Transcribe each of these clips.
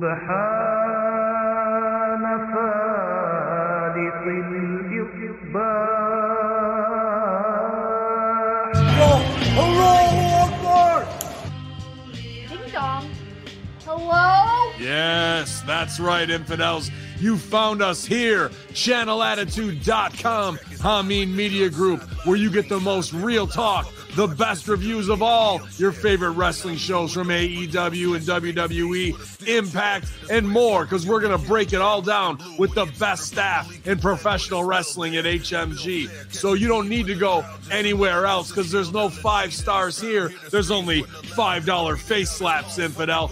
سبحان فالق الإصباح Ding dong. Hello? Yes, that's right, infidels. You found us here, channelattitude.com, Hameen Media Group, where you get the most real talk, the best reviews of all your favorite wrestling shows from AEW and WWE, Impact, and more, because we're going to break it all down with the best staff in professional wrestling at HMG. So you don't need to go anywhere else, because there's no five stars here. There's only $5 face slaps, infidel.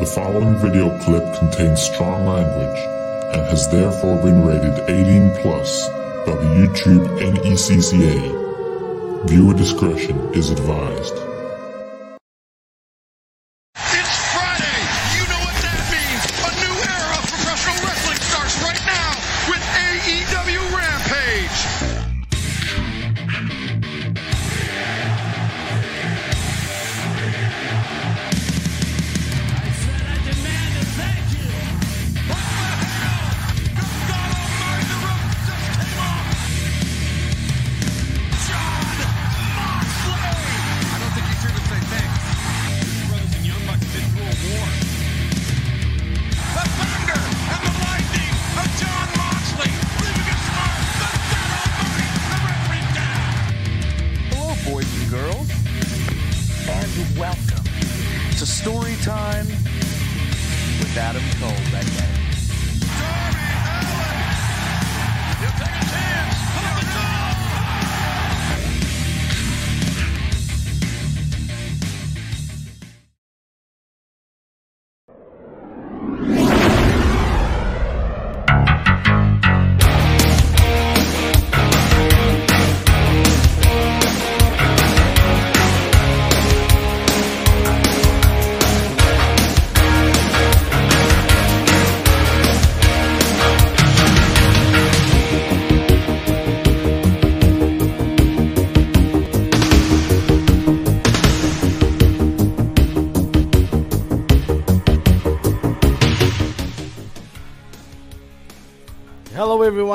The following video clip contains strong language and has therefore been rated 18 plus by the YouTube NECCA. Viewer discretion is advised.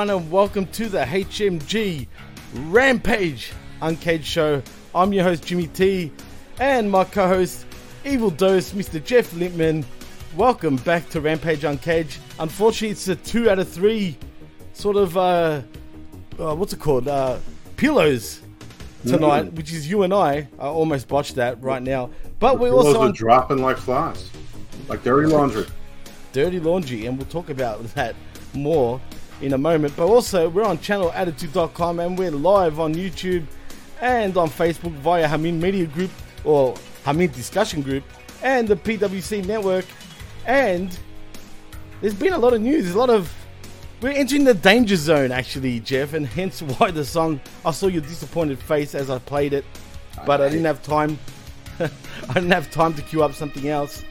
Everyone, and welcome to the HMG Rampage Uncaged Show. I'm your host, Jimmy T, and my co host, Evil Dose, Mr. Jeff Lippman. Welcome back to Rampage Uncaged. Unfortunately, it's a two out of three sort of, uh, uh what's it called? Uh, pillows tonight, which is you and I. I almost botched that right now. But we're Pillows also are on dropping like flies, like dirty laundry. dirty laundry, and we'll talk about that more in a moment. But also, we're on channelattitude.com and we're live on YouTube and on Facebook via Hameen Media Group or Hameen Discussion Group and the PWC Network. And there's been a lot of news, a lot of. We're entering the danger zone, actually, Jeff, and hence why the song. I saw your disappointed face as I played it, but I didn't have time. I didn't have time to queue up something else.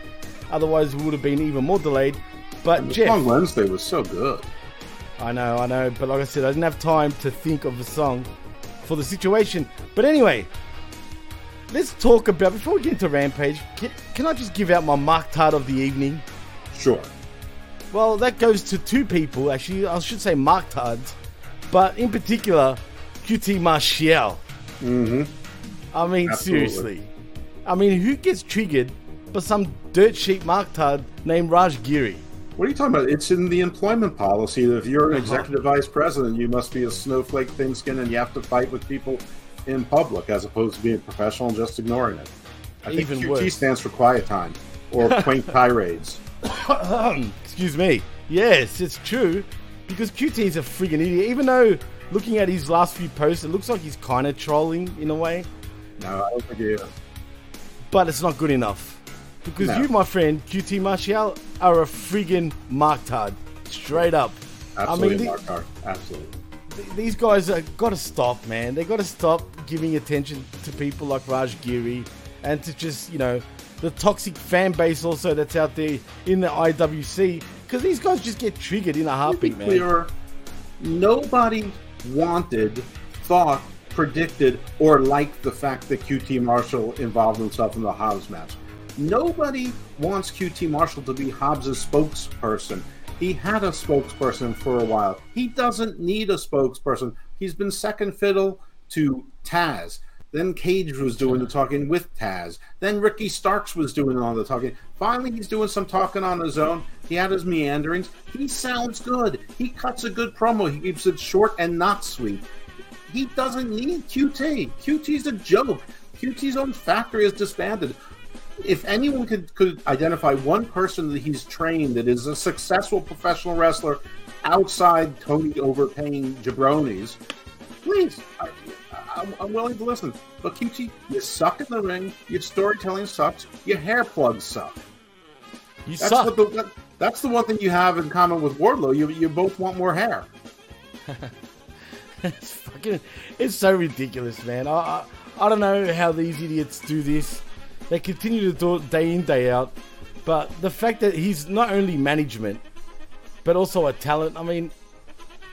Otherwise, we would have been even more delayed. But The Jeff, song Wednesday was so good. I know, I know, but like I said, I didn't have time to think of a song for the situation. But anyway, let's talk about before we get into Rampage. Can, can I just give out my mark tard of the evening? Sure. Well, that goes to two people, actually. I should say mark tards, but in particular, QT Marshall. Mm-hmm. I mean, Absolutely. seriously. I mean, who gets triggered by some dirt sheet mark tard named Raj Giri? What are you talking about? It's in the employment policy that if you're an uh-huh. executive vice president, you must be a snowflake thin skin and you have to fight with people in public as opposed to being professional and just ignoring it. I think QT worse. stands for quiet time or quaint tirades. Excuse me. Yes, it's true. Because QT is a friggin' idiot. Even though looking at his last few posts, it looks like he's kind of trolling in a way, No, I don't think he is. but it's not good enough. Because No. you, my friend, QT Marshall, are a friggin' marktard. Straight up. Absolutely, I mean, Mark Hart. Absolutely. th- these guys are got to stop, man. They got to stop giving attention to people like Raj Giri and to just, you know, the toxic fan base also that's out there in the IWC. Because these guys just get triggered in a heartbeat, man. clear, nobody wanted, thought, predicted, or liked the fact that QT Marshall involved himself in the Hobbs match. Nobody wants QT Marshall to be Hobbs' spokesperson. He had a spokesperson for a while. He doesn't need a spokesperson. He's been second fiddle to Taz. Then Cage was doing the talking with Taz. Then Ricky Starks was doing all the talking. Finally, he's doing some talking on his own. He had his meanderings. He sounds good. He cuts a good promo. He keeps it short and not sweet. He doesn't need QT. QT's a joke. QT's own factory is disbanded. If anyone could, could identify one person that he's trained that is a successful professional wrestler outside Tony overpaying jabronis, please, I, I'm willing to listen. But QT, you suck in the ring. Your storytelling sucks. Your hair plugs suck. You That's suck. what the, that, that's the one thing you have in common with Wardlow. You you both want more hair. it's fucking, it's so ridiculous, man. I, I, I don't know how these idiots do this. They continue to do it day in, day out. But the fact that he's not only management, but also a talent, I mean,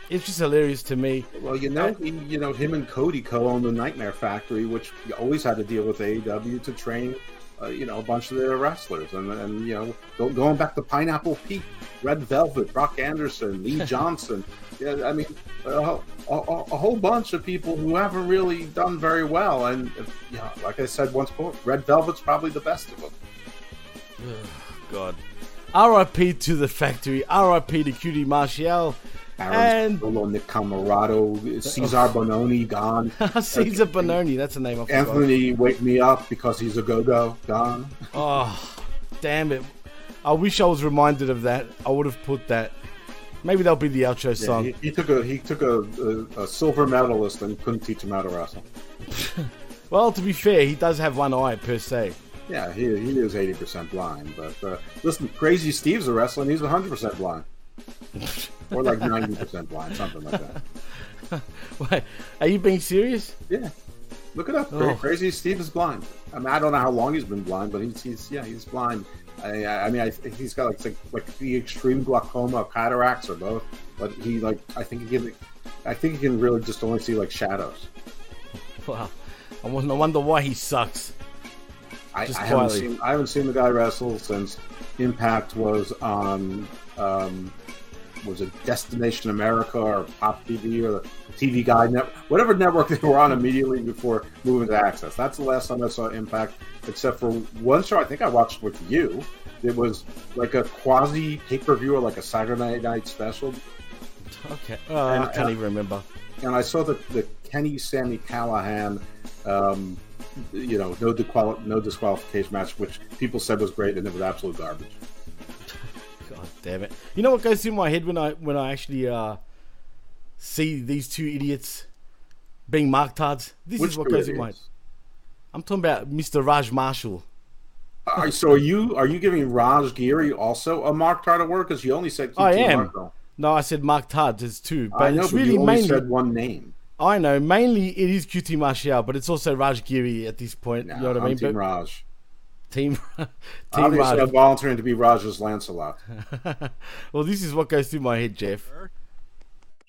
it's just hilarious to me. Well, you know, he, you know, him and Cody co-own the Nightmare Factory, which always had to deal with AEW to train, uh, you know, a bunch of their wrestlers, and and you know, go, going back to Pineapple Pete, Red Velvet, Brock Anderson, Lee Johnson. yeah, I mean, a, a, a, a whole bunch of people who haven't really done very well, and uh, you know, like I said once before, Red Velvet's probably the best of them. God. RIP to the factory. RIP to QT Marshall. Aaron And- Solo, Nick Comoroto, Cezar Bononi gone. Cezar Bononi, that's the name forgot. Anthony, wake me up because he's a go-go. Gone. Oh, damn it. I wish I was reminded of that. I would have put that. Maybe that'll be the outro Yeah, song. he, he took a he took a, a, a silver medalist and couldn't teach him how to wrestle. Well, to be fair, he does have one eye per se. Yeah, he, he is eighty percent blind. But uh, listen, Crazy Steve's a wrestler and he's hundred percent blind, or like ninety percent blind, something like that. Wait, are you being serious? Yeah, look it up. Oh. Crazy Steve is blind. I mean, I don't know how long he's been blind, but he's, he's yeah, he's blind. I, I mean, I think he's got like like, like the extreme glaucoma, cataracts, or both. But he like, I think he can, I think he can really just only see like shadows. Wow. I wonder- I wonder why he sucks. I, I haven't seen I haven't seen the guy wrestle since Impact was on um, was it Destination America or Pop TV or the TV Guide network, whatever network they were on immediately before moving to Access. That's the last time I saw Impact, except for one show I think I watched with you. It was like a quasi pay per view or like a Saturday night special, Okay. Oh, I can't even remember. and I saw the the Kenny Sami Callihan. Um, you know, no, disqual- no disqualification match, which people said was great, and it was absolute garbage. God damn it. You know what goes through my head when I when I actually uh, see these two idiots being marktards? This Which is what goes through my head. I'm talking about Mr. Raj Marshall. All right, so are you are you giving Raj Giri also a mark card award because you only said QT I am. Marco. No, I said marktards. There's two. But I know, it's but really you only mainly. said one name. I know. Mainly it is QT Marshall, but it's also Raj Giri at this point. No, you know what I I'm mean? Team But Raj. Team, team Obviously, Raj. I'm volunteering to be Raj's Lancelot. well, this is what goes through my head, Jeff.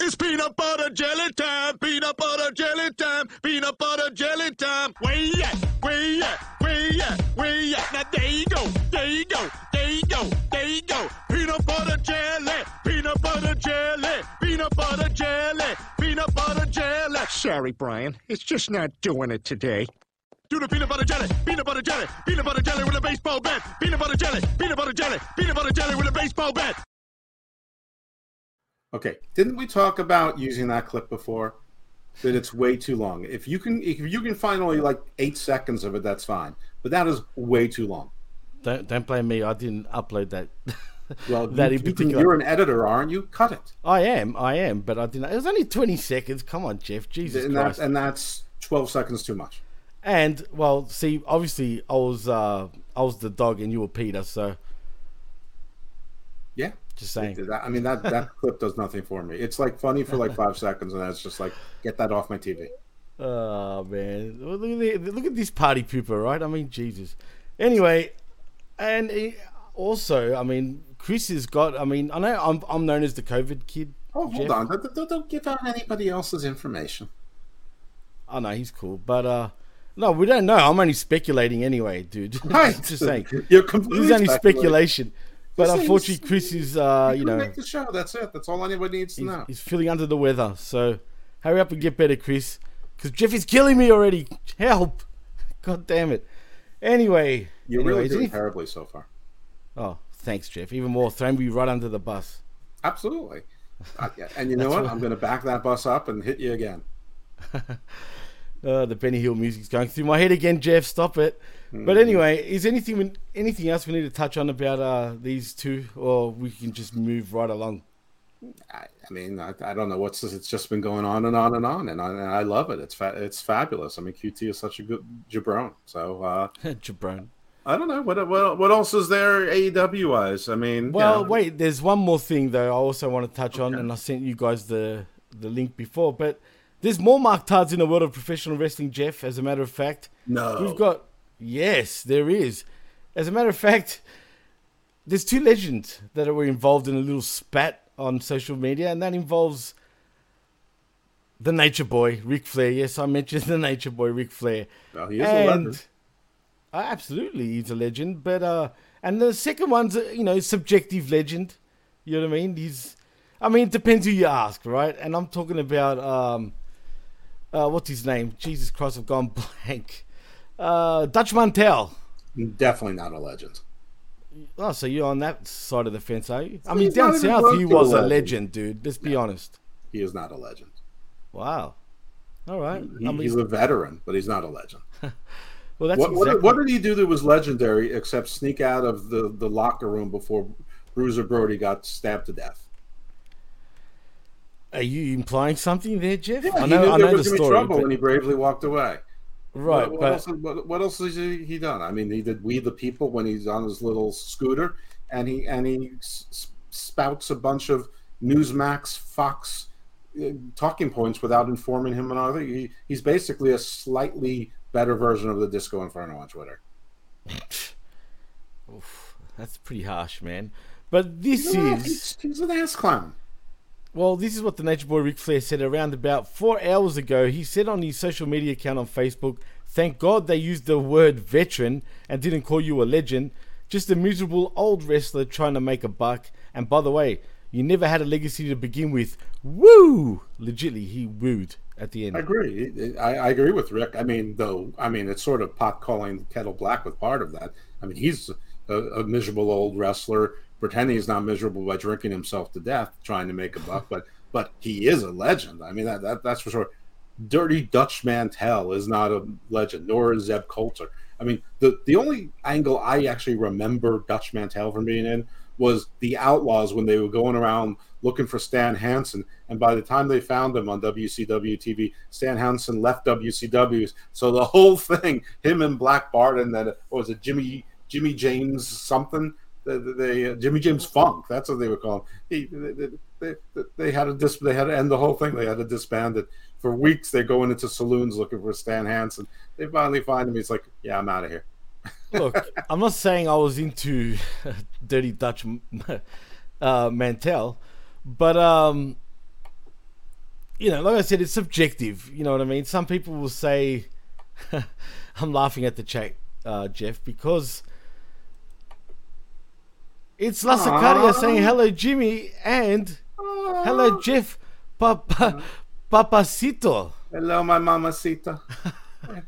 It's peanut butter jelly time, peanut butter jelly time, peanut butter jelly time. Where you at? Where you at? Where you at? Where you at? Now there you go, there you go, there you go, there you go. Peanut butter jelly, peanut butter jelly, peanut butter jelly, peanut butter jelly. Sorry, Brian. It's just not doing it today. Do the peanut butter jelly, peanut butter jelly, peanut butter jelly with a baseball bat, peanut butter jelly, peanut butter jelly, peanut butter jelly with a baseball bat. Okay, didn't we talk about using that clip before? That it's way too long. If you can, if you can find only like eight seconds of it, that's fine. But that is way too long. Don't don't blame me. I didn't upload that. Well, that you, in you can, particular. you're an editor, aren't you? Cut it. I am, I am, but I didn't. It was only 20 seconds. Come on, Jeff. Jesus And, that, Christ. and that's twelve seconds too much. And well, see, obviously, I was uh, I was the dog and you were Peter. So Yeah. just saying. I mean that that clip does nothing for me. It's like funny for like five seconds, and then it's just like get that off my TV. Oh man, look at, the, look at this party pooper, right? I mean, Jesus. Anyway, and eh, also, I mean, Chris has got. I mean, I know I'm I'm known as the COVID kid. Oh, hold Jeff. on! Don't, don't, don't give out anybody else's information. I know he's cool, but uh, no, we don't know. I'm only speculating anyway, dude. Right. just saying. You're This completely is only speculation. But saying, unfortunately, Chris is, uh, you know, make the show. That's it. That's all anybody needs to he's, know. he's feeling under the weather. So hurry up and get better, Chris, because Jeff is killing me already. Help! God damn it. Anyway, You're anyway, really doing terribly so far. Oh, thanks, Jeff. Even more, throwing me right under the bus. Absolutely. Uh, and you know what? what- I'm going to back that bus up and hit you again. Uh, the Benny Hill music's going through my head again, Jeff. Stop it. But anyway, is anything we- anything else we need to touch on about uh, these two, or we can just move right along? I, I mean, I, I don't know what's this. It's just been going on and on and on, and I, and I love it. It's fa- it's fabulous. I mean, QT is such a good jabron. So uh, Jabron. I don't know what what what else is there AEW wise. I mean, you Well, know, wait. There's one more thing though. I also want to touch on, and I sent you guys the the link before. But there's more Mark Tards in the world of professional wrestling, Jeff. As a matter of fact, no, we've got yes, there is. As a matter of fact, there's two legends that were involved in a little spat on social media, and that involves the Nature Boy, Ric Flair. Yes, I mentioned the Nature Boy, Ric Flair. Well, he is a legend. uh, absolutely, he's a legend. But uh, and the second one's you know subjective legend. You know what I mean? He's, I mean, it depends who you ask, right? And I'm talking about um, uh, what's his name? Jesus Christ, I've gone blank. Uh, Dutch Mantel. definitely not a legend. Oh, so you're on that side of the fence, are you? I mean, he's down south, he was a legend. legend, dude. Let's be honest. He is not a legend. Wow. All right. He, I mean, he's a veteran, but he's not a legend. well, that's What, what, exactly. what did he do that was legendary except sneak out of the, the locker room before Bruiser Brody got stabbed to death? Are you implying something there, Jeff? I he know, knew I there know the was gonna story. trouble, but- and he bravely walked away. right, What, what but else? What, what else has he, he done? I mean, he did "We the People" when he's on his little scooter, and he and he spouts a bunch of Newsmax, Fox uh, talking points without informing him and that. He, he's basically a slightly better version of the Disco Inferno on Twitter. Oof, that's pretty harsh, man. But this No, is he's, he's an ass clown. Well, this is what the Nature Boy Ric Flair said around about four hours ago. He said on his social media account on Facebook, "Thank God they used the word veteran and didn't call you a legend. Just a miserable old wrestler trying to make a buck. And by the way, you never had a legacy to begin with. Woo! Legitly, he wooed at the end. I agree. I, I agree with Rick. I mean, though, I mean, it's sort of pot calling kettle black with part of that. I mean, he's a, a miserable old wrestler, pretending he's not miserable by drinking himself to death, trying to make a buck. But but he is a legend. I mean, that, that that's for sure. Dirty Dutch Mantel is not a legend, nor is Zeb Colter. I mean, the the only angle I actually remember Dutch Mantel from being in was the Outlaws when they were going around looking for Stan Hansen, and by the time they found him on WCW TV, Stan Hansen left WCW. So the whole thing, him and Black Bart, and then what was it Jimmy Jimmy James something? They, they uh, Jimmy James Funk. That's what they were calling. He, they, they, they, they had to dis, They had to end the whole thing. They had to disband it. For weeks, they're going into saloons looking for Stan Hansen. They finally find him. He's like, "Yeah, I'm out of here." Look, I'm not saying I was into Dirty Dutch uh, Mantel, but um, you know, like I said, it's subjective. You know what I mean? Some people will say, "I'm laughing at the chat, uh, Jeff," because it's La Sicaria saying ah. hello, Jimmy, and hello, ah. Jeff, Papa, Papacito. Hello, my mamacita.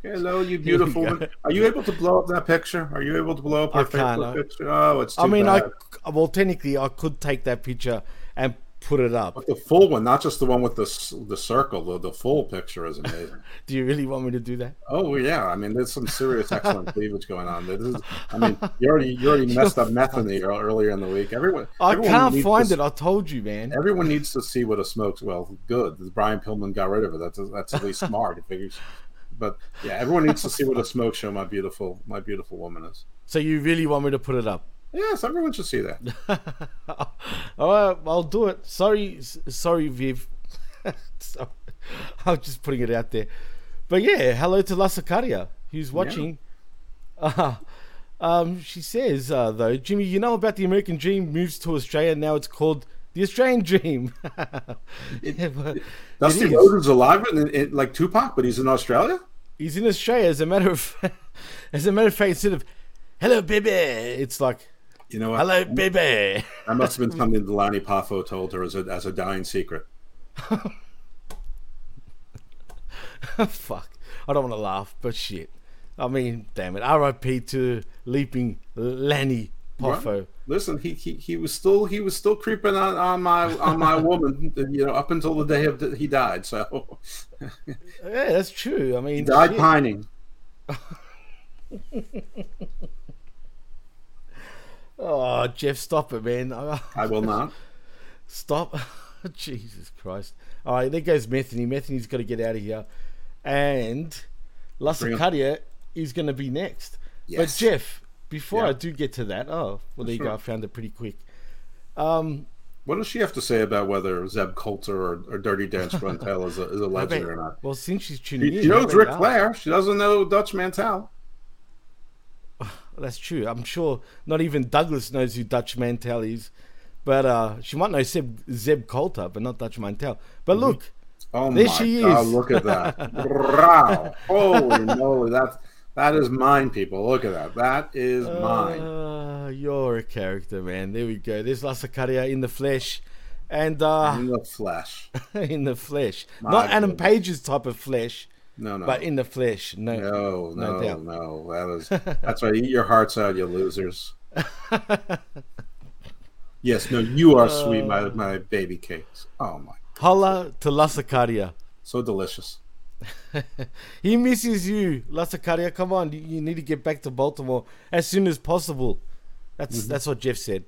Hello, you beautiful woman. Are you able to blow up that picture? Are you able to blow up her I- picture? Oh, it's too I mean, bad. I well, technically, I could take that picture and put it up. But the full one, not just the one with the the circle. The, the full picture is amazing. Do you really want me to do that? oh yeah, I mean, there's some serious excellent cleavage going on. This is, I mean, you already you already messed up meth in the earlier in the week. Everyone, I everyone can't find to it. I told you, man. Everyone needs to see what a smoke's well good. Brian Pillman got rid of it. That's that's at least smart. He figures. But yeah, everyone needs to see what a smoke show my beautiful my beautiful woman is. So you really want me to put it up? Yes, everyone should see that. All right, I'll do it. Sorry, sorry, Viv. so, I'm just putting it out there. But yeah, hello to Lasakaria, who's watching. Uh, um, she says, uh, though, Jimmy, you know about the American Dream moves to Australia. Now it's called the Australian Dream. Yeah, Dusty it is. Rhodes is alive like Tupac, but he's in Australia. He's in Australia. As a matter of, as a matter of fact, instead of "Hello, baby," it's like You know what? "Hello, baby." That must have been something Delaney Poffo told her as a as a dying secret. Fuck. I don't want to laugh, but shit. I mean, damn it. R.I.P. to Leaping Lanny Poffo. Right. Listen, he, he he was still he was still creeping on, on my on my woman, you know, up until the day of the, he died. So Yeah, that's true. I mean, he died shit. pining. Oh, Jeff, stop it, man. I will not. Stop. Jesus Christ. All right, there goes Metheny. Metheny's got to get out of here. And Lasakadia is going to be next. Yes. But, Jeff, before Yeah. I do get to that, oh, well, there you go. I found it pretty quick. Um, What does she have to say about whether Zeb Colter or, or Dirty Dan Spruntel is a, is a legend about- or not? Well, since she's tuning She, in, she knows Ric? Flair. She doesn't know Dutch Mantel. That's true. I'm sure not even Douglas knows who Dutch Mantel is. But uh, she might know Zeb, Zeb Colter, but not Dutch Mantel. But look, Oh There my she God! is. Look at that! wow! Holy moly! That that is mine, people. Look at that. That is mine. Uh, you're a character, man. There we go. There's Lasakaria in the flesh. And uh, In the flesh. in the flesh. My Not Adam goodness. Page's type of flesh, No, no. but in the flesh. No, no, no no, no. That is. That's right. Eat your hearts out, you losers. yes. No. You are sweet, my my baby cakes. Oh my! Holla to Lasakaria. So delicious. He misses you, Lasakaria. Come on, you, you need to get back to Baltimore as soon as possible. That's Mm-hmm. that's what Jeff said.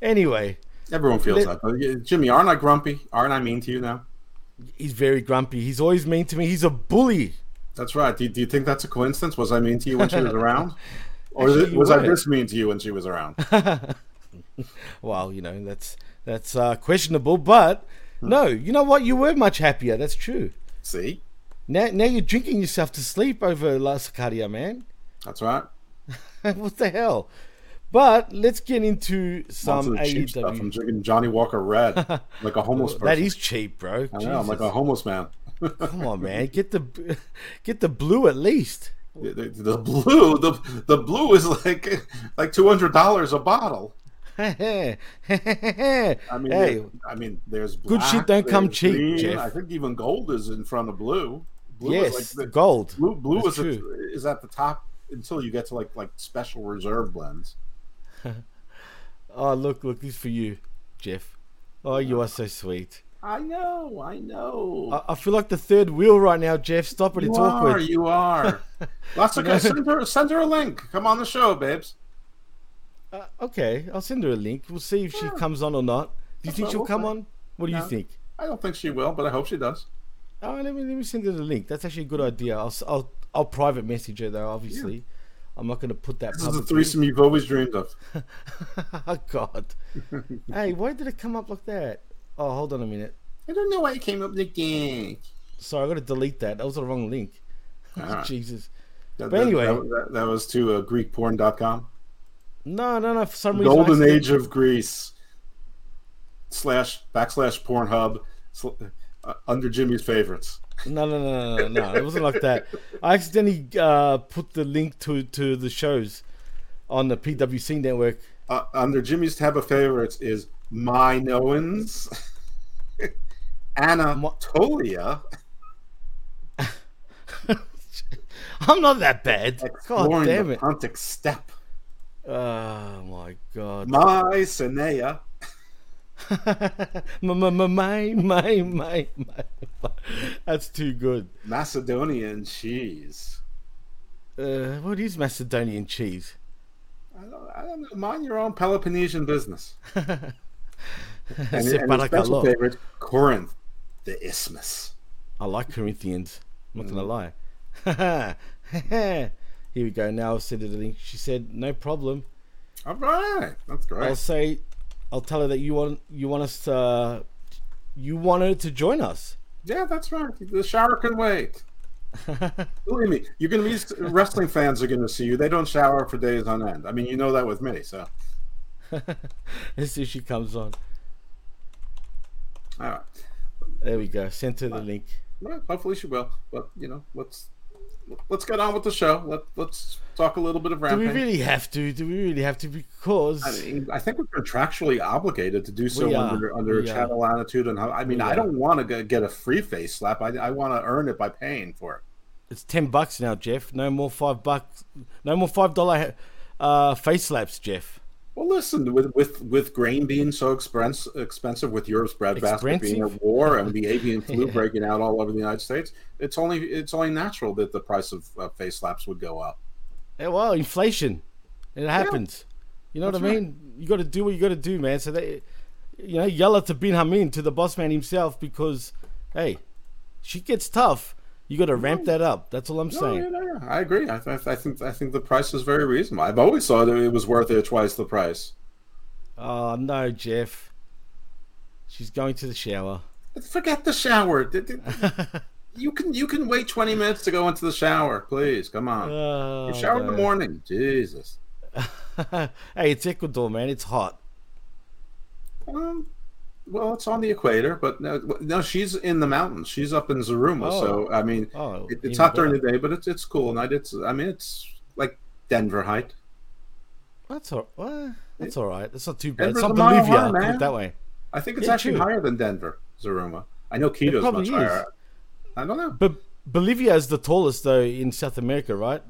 Anyway, Everyone feels Let- that. But, Jimmy, aren't I grumpy? Aren't I mean to you now? He's very grumpy. He's always mean to me. He's a bully. That's right. Do, do you think that's a coincidence? Was I mean to you when she was around? Or Actually, was I this mean to you when she was around? Well, you know that's that's uh, questionable, but Hmm. no, you know what? You were much happier. That's true. See? Now, now you're drinking yourself to sleep over Lasakaria, man. That's right. what the hell? But let's get into Lots some the cheap stuff. I'm drinking Johnnie Walker Red like a homeless person. That is cheap, bro. I know, I'm like a homeless man. Come on, man. Get the get the blue at least. The, the- the blue, the the blue is like like two hundred dollars a bottle. I I mean, hey, I mean, there's Good shit don't come cheap, green. Jeff. I think even gold is in front of blue. Blue yes, is like the, gold. blue. Blue That's is at, is at the top until you get to like like special reserve blends. Oh, look, look, this is for you, Jeff. Oh, you are so sweet. I know, I know. I, I feel like the third wheel right now, Jeff. Stop it. you It's are, awkward. you are. Of guys. Send her, send her a link. Come on the show, babes. Uh, okay, I'll send her a link. We'll see if she comes on or not. Do you That's think she'll come on? What do you think? I don't think she will, but I hope she does. Oh, let me let me send her the link. That's actually a good idea. I'll I'll, I'll private message her though. Obviously, I'm not going to put that. This is the threesome you've always dreamed of. oh God. hey, why did it come up like that? Oh, hold on a minute. I don't know why it came up again. Sorry, I got to delete that. That was the wrong link. Alright. Jesus. That, But that- anyway. that, that, that was to uh, GreekPorn.com. No, no, no. For some reason, Golden Age of Greece slash backslash Pornhub sl- uh, under Jimmy's favorites. No, no, no, no, no. It wasn't like that. I accidentally uh, put the link to to the shows on the PWC network. Uh, under Jimmy's tab of favorites is Minoans, Anatolia, I'm not that bad. God damn it. Pontic Steppe, Oh my god. Mycenae, my, my, my, my, my, my. That's too good. Macedonian Cheese. Uh, what is Macedonian cheese? I don't, I don't know. Mind your own Peloponnesian business. and, and special favorite, Corinth, the Isthmus. I like Corinthians. I'm not Mm. gonna lie. Here we go. Now send her. She said, "No problem." All right, that's great. I'll say, I'll tell her that you want you want us to, you want her to join us. Yeah, that's right. The shower can wait. Believe me, you're going to be wrestling fans are going to see you. They don't shower for days on end. I mean, you know that with me. So, Let's see if she comes on. all right. There we go. Sent her the link. Well, hopefully she will. But you know, let's let's get on with the show. Let let's talk a little bit of Do we really have to? Do we really have to? Because I mean, I think we're contractually obligated to do so under under We are. channel attitude and how. I mean, We I are. don't want to get a free face slap. I, I want to earn it by paying for it. it's ten bucks now, Jeff. No more five bucks. No more five dollar uh, face slaps, Jeff. Well, listen, with with with grain being so expense, expensive, with Europe's breadbasket being at war and the avian flu Yeah. breaking out all over the United States, it's only it's only natural that the price of uh, face slaps would go up. Yeah, well, inflation. It happens. You know what I That's right. mean? You got to do what you got to do, man. So they, you know, yell at to Bin Hameen to the boss man himself because, hey, she gets tough. You got to ramp that up. That's all I'm No, saying. yeah, no, yeah, I agree. I, th- I think I think the price is very reasonable. I've always thought that it was worth it twice the price. Oh no, Jeff. She's going to the shower. Forget the shower. You can you can wait twenty minutes to go into the shower, please. Come on. Oh, you shower in the morning. Jesus. hey, it's Ecuador, man. It's hot. Um, well, it's on the equator, but no, no, she's in the mountains. She's up in Zaruma, Oh. so I mean, Oh, it, it's hot during the day, but it's it's cool night. It's I mean, it's like Denver height. That's all. Well, that's all right. It's not too bad. Denver's It's not Bolivia. high, put man. it that way. I think it's Yeah, actually true. higher than Denver, Zaruma. I know Quito's much is. higher. I don't know. But Bolivia is the tallest though in South America, right?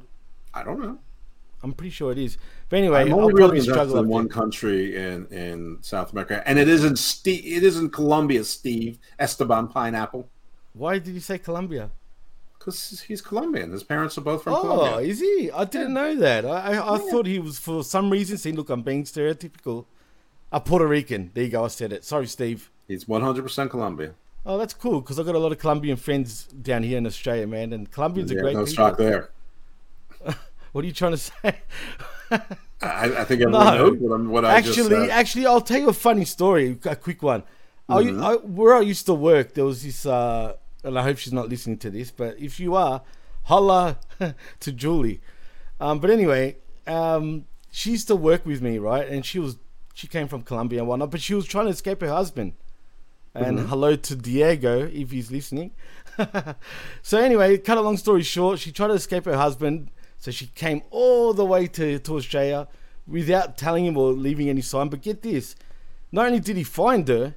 I don't know. I'm pretty sure it is. But anyway, I'm only really struggle in one country in in South America, and it isn't Steve. It isn't Colombia, Steve Esteban Pineapple, Why did you say Colombia? because he's Colombian. His parents are both from Oh, Colombia. is he? I didn't know that. I, I, I thought he was for some reason. See, look, I'm being stereotypical. A Puerto Rican. There you go. I said it. Sorry, Steve. He's 100 percent Colombian. Oh, that's cool because I've got a lot of Colombian friends down here in Australia, man. And Colombians Yeah, are great no people. shock there. What are you trying to say? I, I think everyone No. knows what, I'm, what I just actually, actually, I'll tell you a funny story, a quick one. I, Mm-hmm. I, where I used to work, there was this, uh, and I hope she's not listening to this, but if you are, holla to Julie. Um, but anyway, um, she used to work with me, right? And she was, she came from Colombia and whatnot, but she was trying to escape her husband. And Mm-hmm. hello to Diego if he's listening. so anyway, cut a long story short, she tried to escape her husband, so she came all the way to, to Australia without telling him or leaving any sign. But get this, not only did he find her,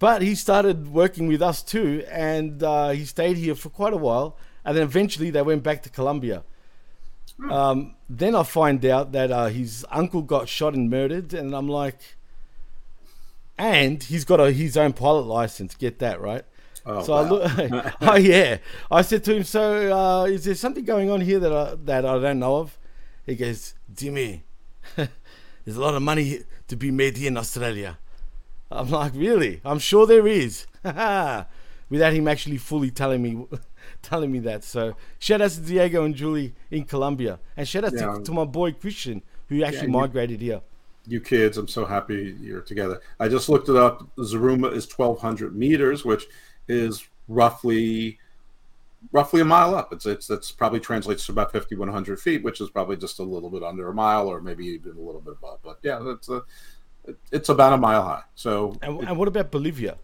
but he started working with us too, and uh, he stayed here for quite a while. And then eventually they went back to Colombia. Um, then I find out that uh, his uncle got shot and murdered, and I'm like, and he's got a, his own pilot license. Get that right? Oh, so I look, oh yeah. I said to him, "So uh, is there something going on here that I, that I don't know of?" He goes, "Jimmy, there's a lot of money to be made here in Australia." I'm like, "Really? I'm sure there is." Without him actually fully telling me, telling me that. So shout out to Diego and Julie in Colombia, and shout out Yeah. to, to my boy Christian who actually you- migrated here. you kids, I'm so happy you're together. I just looked it up. Zaruma is 1,200 meters, which is roughly roughly a mile up. It's it's that's probably translates to about 5,100 feet, which is probably just a little bit under a mile, or maybe even a little bit above. But yeah, that's a it's about a mile high. So And, and what about Bolivia?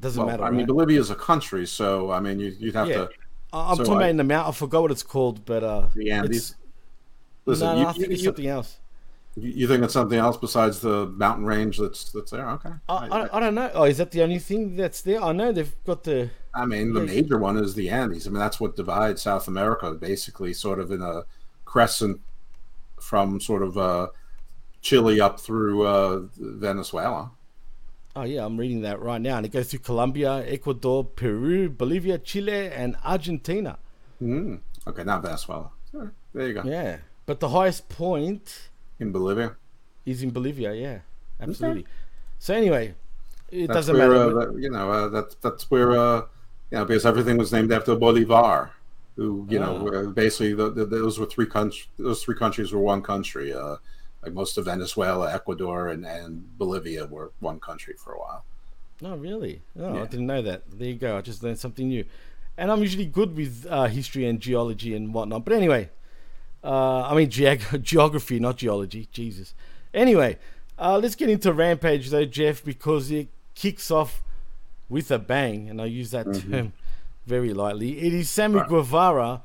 Doesn't well, matter. I mean, right? Bolivia is a country, so I mean, you, you'd have Yeah. to I'm So talking I- about in the mount. I forgot what it's called, but uh, the Andes. it's- Listen, no, no, you, I think you- it's you- something else. You- think it's something else besides the mountain range that's that's there? Okay. I, I, I don't know. Oh, is that the only thing that's there? I know they've got the. I mean, the major one is the Andes. I mean, that's what divides South America, basically, sort of in a crescent from sort of uh, Chile up through uh, Venezuela. Oh yeah, I'm reading that right now, and it goes through Colombia, Ecuador, Peru, Bolivia, Chile, and Argentina. Mm. Okay, not Venezuela. There you go. Yeah, but the highest point In Bolivia. He's in Bolivia. Yeah, absolutely. So anyway, it That's doesn't where, matter. Uh, that, you know, uh, that, that's where, uh, you know, because everything was named after Bolivar. who you know Ah. basically the, the, those were three countries. Those three countries were one country. Uh, like most of Venezuela, Ecuador, and, and Bolivia were one country for a while. Oh, really? Oh, I didn't know that. There you go. I just learned something new. And I'm usually good with uh, history and geology and whatnot. But anyway, uh, I mean geog- geography, not geology. Jesus. Anyway, uh, let's get into Rampage though, Jeff, because it kicks off with a bang, and I use that term very lightly. It is Sammy Right. Guevara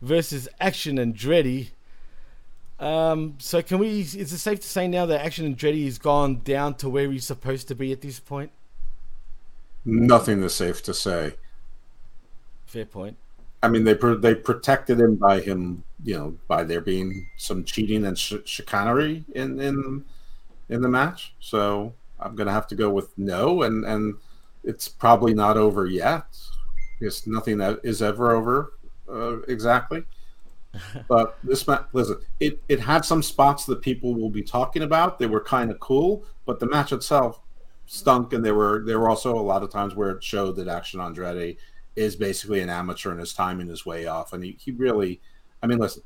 versus Action Andretti. Um, so can we? Is it safe to say now that Action Andretti has gone down to where he's supposed to be at this point? Nothing is safe to say. Fair point. I mean, they they protected him by him, you know, by there being some cheating and ch- chicanery in in in the match. So I'm gonna have to go with no, and and it's probably not over yet. It's nothing that is ever over uh, exactly. but this match, listen, it it had some spots that people will be talking about. They were kind of cool, but the match itself stunk, and there were there were also a lot of times where it showed that Action Andretti is basically an amateur and his timing is way off. And he, he really, I mean, listen,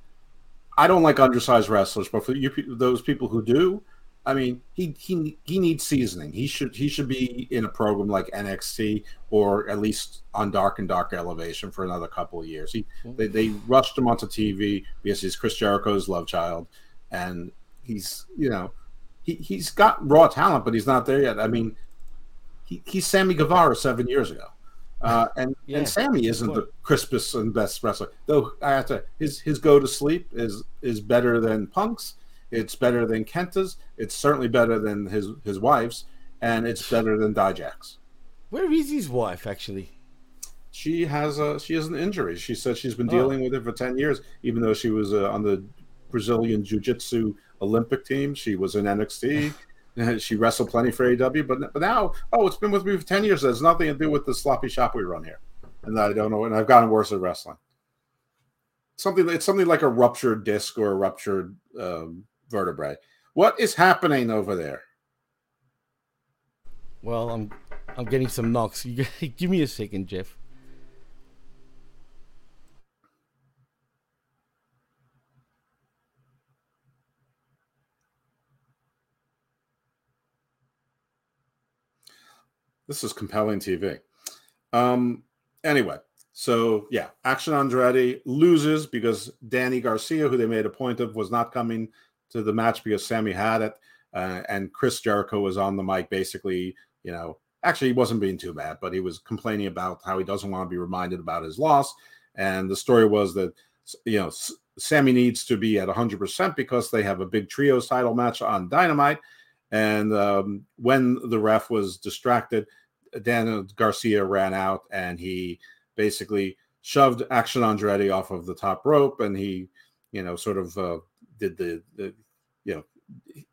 I don't like undersized wrestlers, but for you, those people who do, I mean, he he he needs seasoning. He should he should be in a program like NXT or at least on Dark and Dark Elevation for another couple of years. He they, they rushed him onto TV because he's Chris Jericho's love child, and he's you know he he's got raw talent, but he's not there yet. I mean, he, he's Sammy Guevara seven years ago. Uh, and Yeah, and Sammy isn't the crispest and best wrestler, though. I have to his his go to sleep is is better than Punk's. It's better than Kenta's. It's certainly better than his his wife's, and it's better than Dijak's. Where is his wife actually? She has a she has an injury. She said she's been Oh. dealing with it for ten years, even though she was uh, on the Brazilian Jiu Jitsu Olympic team. She was in NXT. she wrestled plenty for AW, but but now oh, it's been with me for ten years. Has nothing to do with the sloppy shop we run here, and I don't know. And I've gotten worse at wrestling. Something it's something like a ruptured disc or a ruptured um, vertebrae. What is happening over there? Well, I'm I'm getting some knocks. Give me a second, Jeff. This is compelling TV. Um, anyway, so yeah, Action Andretti loses because Danny Garcia, who they made a point of, was not coming to the match because Sammy had it, uh, and Chris Jericho was on the mic, basically, you know, actually he wasn't being too bad, but he was complaining about how he doesn't want to be reminded about his loss, and the story was that you know Sammy needs to be at 100% because they have a big trios title match on Dynamite. And um, when the ref was distracted, Dan Garcia ran out and he basically shoved Action Andretti off of the top rope, and he, you know, sort of uh, did the, the, you know,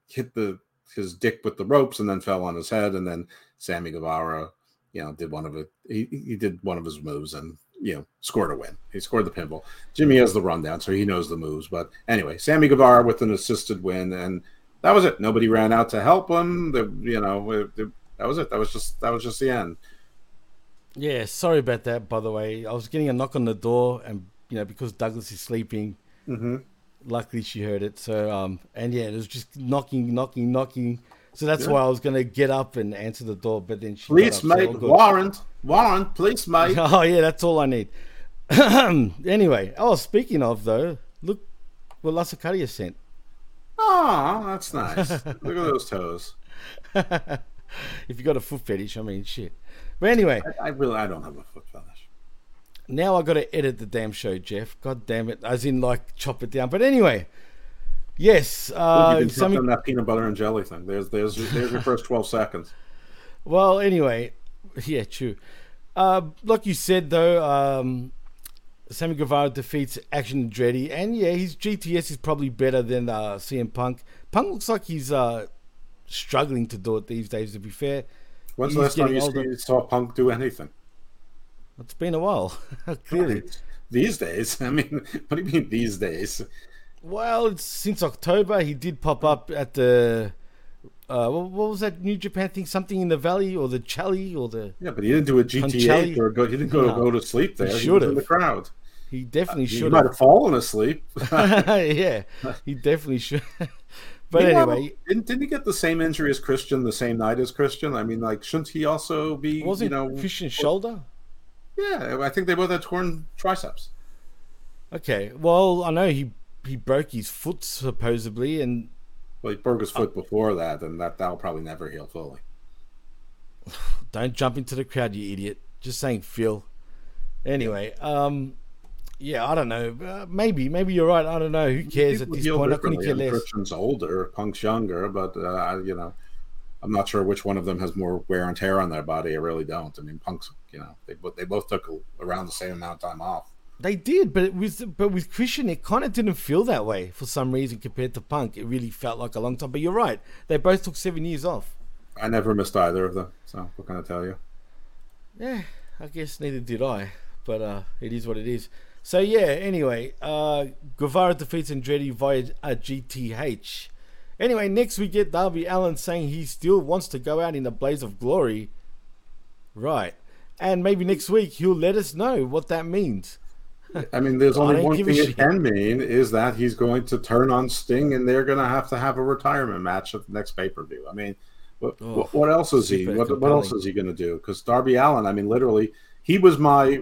hit the his dick with the ropes and then fell on his head, and then Sammy Guevara, you know, did one of it. He, he did one of his moves and you know scored a win. He scored the pinball. Jimmy has the rundown, so he knows the moves. But anyway, Sammy Guevara with an assisted win, and that was it. Nobody ran out to help him. The, you know, it- it- that was it. That was just that was just the end. Yeah, sorry about that. By the way, I was getting a knock on the door, and you know because Douglas is sleeping, Mm-hmm. luckily she heard it. So um, and yeah, it was just knocking, knocking, knocking. So that's Yeah. why I was gonna get up and answer the door, but then she. Police up, so mate, all warrant, warrant, police mate. Oh yeah, that's all I need. anyway, oh speaking of though, look what Lasakaria sent. Oh, that's nice. Look at those toes. if you got a foot fetish, I mean shit. But anyway, I, I really, I don't have a foot fetish. now I got to edit the damn show, Jeff. God damn it! As in, like, chop it down. But anyway, yes. Uh, you can some- on that peanut butter and jelly thing. There's, there's, there's your first twelve seconds. well, anyway, yeah, true. Uh, like you said, though, um, Sammy Guevara defeats Action Andretti, and yeah, his GTS is probably better than uh, CM Punk. Punk looks like he's uh, struggling to do it these days. To be fair, When's the last time you saw Punk do anything? it's been a while. Clearly, These days, I mean, what do you mean these days? Well, it's since October. He did pop up at the. Uh, what, what was that New Japan thing? Something in the Valley or the Chali or the. Yeah, but he didn't do a GTA or go. He didn't go No. go to sleep there. He, was in the crowd. He definitely You should might have. fallen asleep. yeah, he definitely should. but Meanwhile, anyway, didn't, didn't he get the same injury as Christian the same night as Christian? I mean, like, shouldn't he also be? wasn't you know, Christian's shoulder? Yeah, I think they both had torn triceps. Okay, well, I know he he broke his foot supposedly, and Well, he broke his foot before that, and that that'll probably never heal fully. don't jump into the crowd, you idiot. Just saying, Phil. Anyway, um, yeah, I don't know. Uh, maybe, maybe you're right. I don't know. Who cares at People this heal point? I couldn't care less. Christian's older, Punk's younger, but uh, you know, I'm not sure which one of them has more wear and tear on their body. I really don't. I mean, Punk's, you know, they they both took around the same amount of time off. They did, but with but with Christian, it kind of didn't feel that way for some reason compared to Punk. It really felt like a long time. But you're right; they both took seven years off. I never missed either of them. So what can I tell you? Yeah, I guess neither did I. But uh, it is what it is. So yeah. Anyway, uh, Guevara defeats Andretti via a GTH. Anyway, next we get Darby Allin saying he still wants to go out in a blaze of glory. Right, and maybe next week he'll let us know what that means. I mean, there's only one thing it can mean is that he's going to turn on Sting, and they're going to have to have a retirement match at the next pay per view. I mean, what, Oh, what, else is he? What, what else is he going to do? Because Darby Allin, I mean, literally, he was my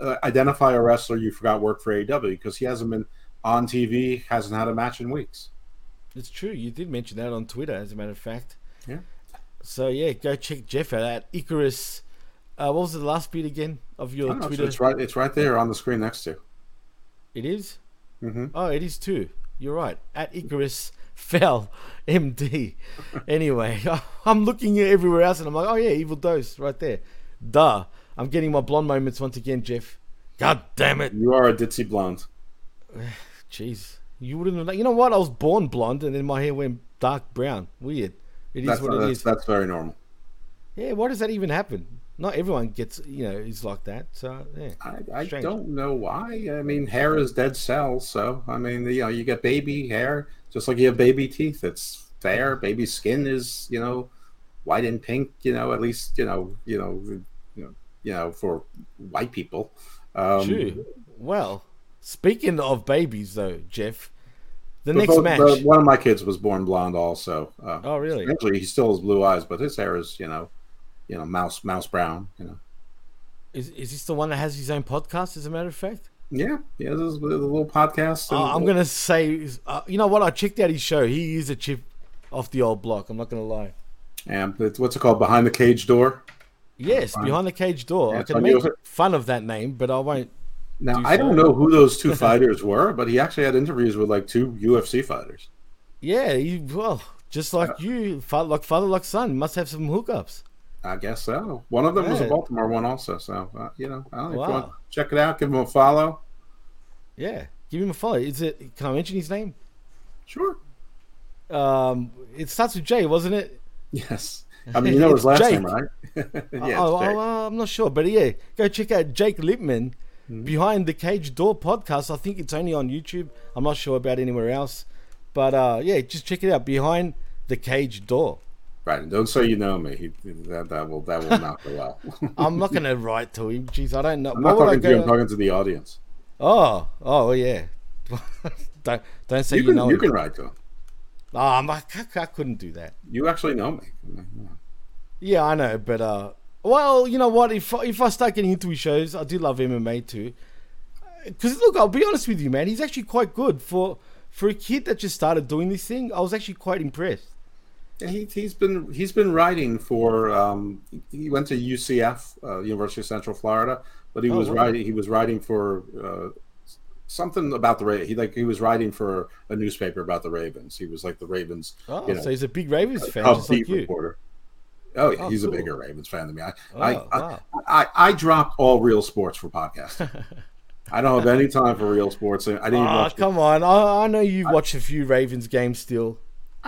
uh, identify a wrestler you forgot worked for AEW because he hasn't been on TV, hasn't had a match in weeks. It's true. You did mention that on Twitter, as a matter of fact. Yeah. So yeah, go check Jeff out at Icarus. Uh, what was the last beat again of your know, it's, Twitter? it's right. It's right there on the screen next to. It is. Mm-hmm. Oh, it is too. You're right. At Icarus fell MD. Anyway, I'm looking at everywhere else and I'm like, oh yeah, Evil Dose right there. Duh. I'm getting my blonde moments once again, Jeff. God damn it. You are a ditzy blonde. Jeez. You wouldn't have. You know what? I was born blonde and then my hair went dark brown. Weird. It is That's, what it that's, is. that's very normal. Yeah, why does that even happen? Not everyone gets, you know, is like that. So yeah, I, I don't know why. I mean, hair is dead cells, so I mean, you know, you get baby hair just like you have baby teeth. It's fair. Baby skin is, you know, white and pink. You know, at least you know, you know, you know, you know, for white people. Um, true. Well, speaking of babies, though, Jeff, the next both- match. the- one of my kids was born blonde, also. Uh, Oh, really? Actually, he still has blue eyes, but his hair is, you know, you know, mouse mouse brown. You know. Is is this the one that has his own podcast? As a matter of fact, Yeah, yeah. This is a little podcast. Uh, I'm gonna say, uh, you know what? I checked out his show. He is a chip off the old block. I'm not gonna lie. And what's it called? Behind the cage door. Yes, Fine. behind the cage door. Yeah, I can make fun of that name, but I won't. Now do I don't know who those two fighters were, but he actually had interviews with like two UFC fighters. Yeah, he, well, just like Uh, you, fa- like father, like son, must have some hookups. I guess so. One of them was a Baltimore one, also. So uh, you know, I don't know Wow. check it out, give him a follow. Yeah, give him a follow. Is it? Can I mention his name? Sure. Um, it starts with J, wasn't it? Yes. I mean, you know his last Jake. name, right? yeah. oh, it's oh, I'm not sure, but yeah, go check out Jake Lippman Mm-hmm. behind the Cage Door podcast. I think it's only on YouTube. I'm not sure about anywhere else, but uh, yeah, just check it out. Behind the Cage Door. Right. Don't say you know me. He, that, that will that will not go well. I'm not gonna write to him. Jeez, I don't know. I'm not talking to you. I'm talking to the audience. Oh, oh yeah. don't don't say You you, can know. you him. can write to him. Oh, I'm, I, I couldn't do that. You actually know me. Yeah, I know, but uh, well, you know what? If I- if I start getting into his shows, I do love MMA too. Because look, I'll be honest with you, man. He's actually quite good for for a kid that just started doing this thing. I was actually quite impressed. He, he's been he's been writing for um, he went to UCF uh, University of Central Florida, but he Oh, was wow. writing he was writing for uh, something about the Ra- he like he was writing for a newspaper about the Ravens. He was like the Ravens. Oh, you know, so he's a big Ravens fan, Cub just like you. reporter. Oh yeah, Oh, he's cool. a bigger Ravens fan than me. I Oh, I, wow. I, I I dropped all real sports for podcasting. I don't have any time for real sports. I didn't even Oh, come on! I, I know you watch a few Ravens games still.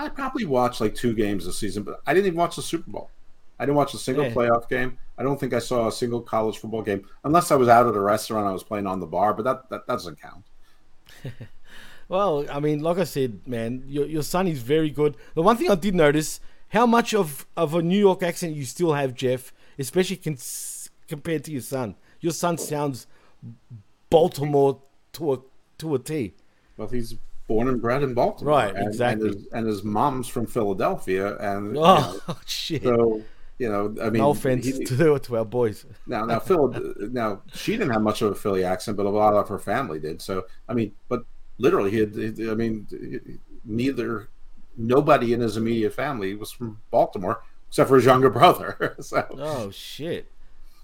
I probably watched like two games this season, but I didn't even watch the Super Bowl. I didn't watch a single Yeah. playoff game. I don't think I saw a single college football game, unless I was out at a restaurant. I was playing on the bar, but that that, that doesn't count. Well, I mean, like I said, man, your your son is very good. The one thing I did notice how much of of a New York accent you still have, Jeff, especially cons- compared to your son. Your son sounds Baltimore to a to a T. Well, he's born and bred in Baltimore, Right, and, exactly. And his, and his mom's from Philadelphia, and you Oh know, shit! so you know, I mean, no offense he- to, to our boys. Now, now, Phil, now she didn't have much of a Philly accent, but a lot of her family did. So, I mean, but literally, he had, I mean, neither, nobody in his immediate family was from Baltimore except for his younger brother. so, Oh shit!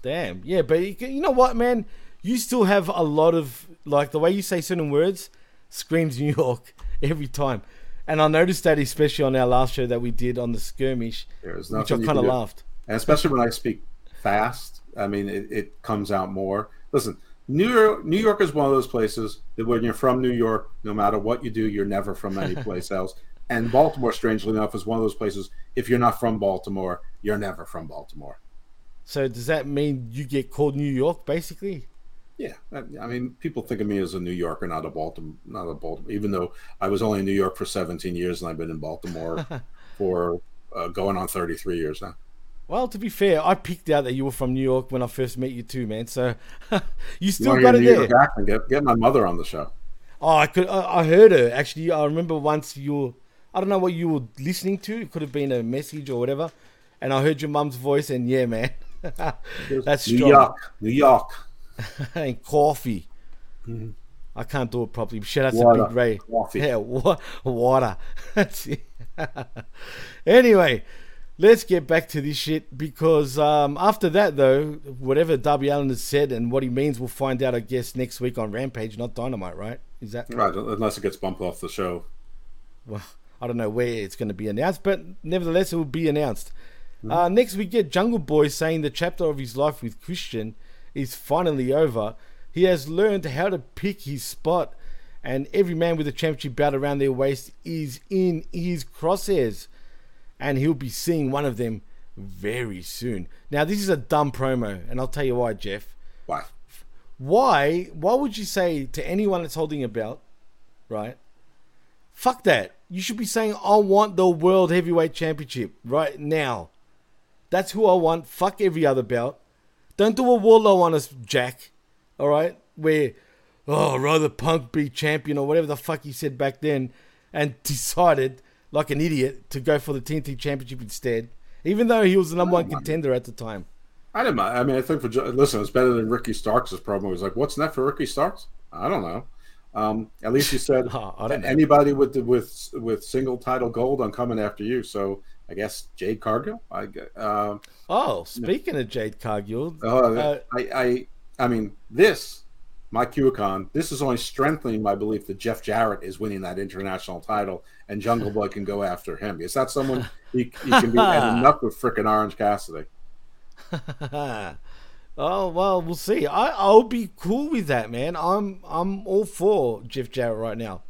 Damn. Yeah, but you, you know what, man? You still have a lot of like the way you say certain words screams New York every time, and I noticed that especially on our last show that we did on the skirmish, which I kind of laughed. and especially when I speak fast, I mean, it, it comes out more. Listen, New York, New York is one of those places that when you're from New York, no matter what you do, you're never from any place else. And Baltimore, strangely enough, is one of those places. If you're not from Baltimore, you're never from Baltimore. So does that mean you get called New York, basically? Yeah, I, I mean, people think of me as a New Yorker, not a Baltimore, not a Baltimore. Even though I was only in New York for 17 years, and I've been in Baltimore for uh, going on 33 years now. Well, to be fair, I picked out that you were from New York when I first met you too, man. So you You still wanna got it New there. York accent? Get, get my mother on the show. Oh, I could. I, I heard her actually. I remember once you. were- I don't know what you were listening to. It could have been a message or whatever, and I heard your mum's voice, and yeah, man, that's New strong. York, New York. and coffee. I can't do it properly. Shout out Mm-hmm. Water, to Big Ray. coffee. Yeah, wa- water. Anyway, let's get back to this shit because um, after that, though, whatever Darby Allin has said and what he means, we'll find out, I guess, next week on Rampage, not Dynamite, right? Is that Right, unless it gets bumped off the show. well, I don't know where it's going to be announced, but nevertheless, it will be announced. Uh, next, we get Jungle Boy saying the chapter of his life with Christian is finally over. He has learned how to pick his spot, and every man with a championship belt around their waist is in his crosshairs, and he'll be seeing one of them very soon. Now, this is a dumb promo, and I'll tell you why, Jeff. Why? Why? Why would you say to anyone that's holding a belt, right? Fuck that. You should be saying, I want the World Heavyweight Championship right now. That's who I want. Fuck every other belt. Don't do a Wardlow on us, Jack. All right? Where, oh, rather Punk be champion or whatever the fuck he said back then and decided, like an idiot, to go for the TNT Championship instead. Even though he was the number one contender at the time. I didn't mind. I mean, I think for listen, it's better than Ricky Starks' promo. He was like, "What's next for Ricky Starks?" I don't know. Um, at least he said, Oh, know. "Anybody with the, with with single title gold, I'm coming after you." So I guess Jade Cargill. I uh, Oh, speaking of Jade Cargill, uh, uh, I, I I mean this. My QCon, this is only strengthening my belief that Jeff Jarrett is winning that international title and Jungle Boy can go after him. Is that someone he, he can be up with frickin' Orange Cassidy? oh well, we'll see. I I'll be cool with that, man. I'm I'm all for Jeff Jarrett right now.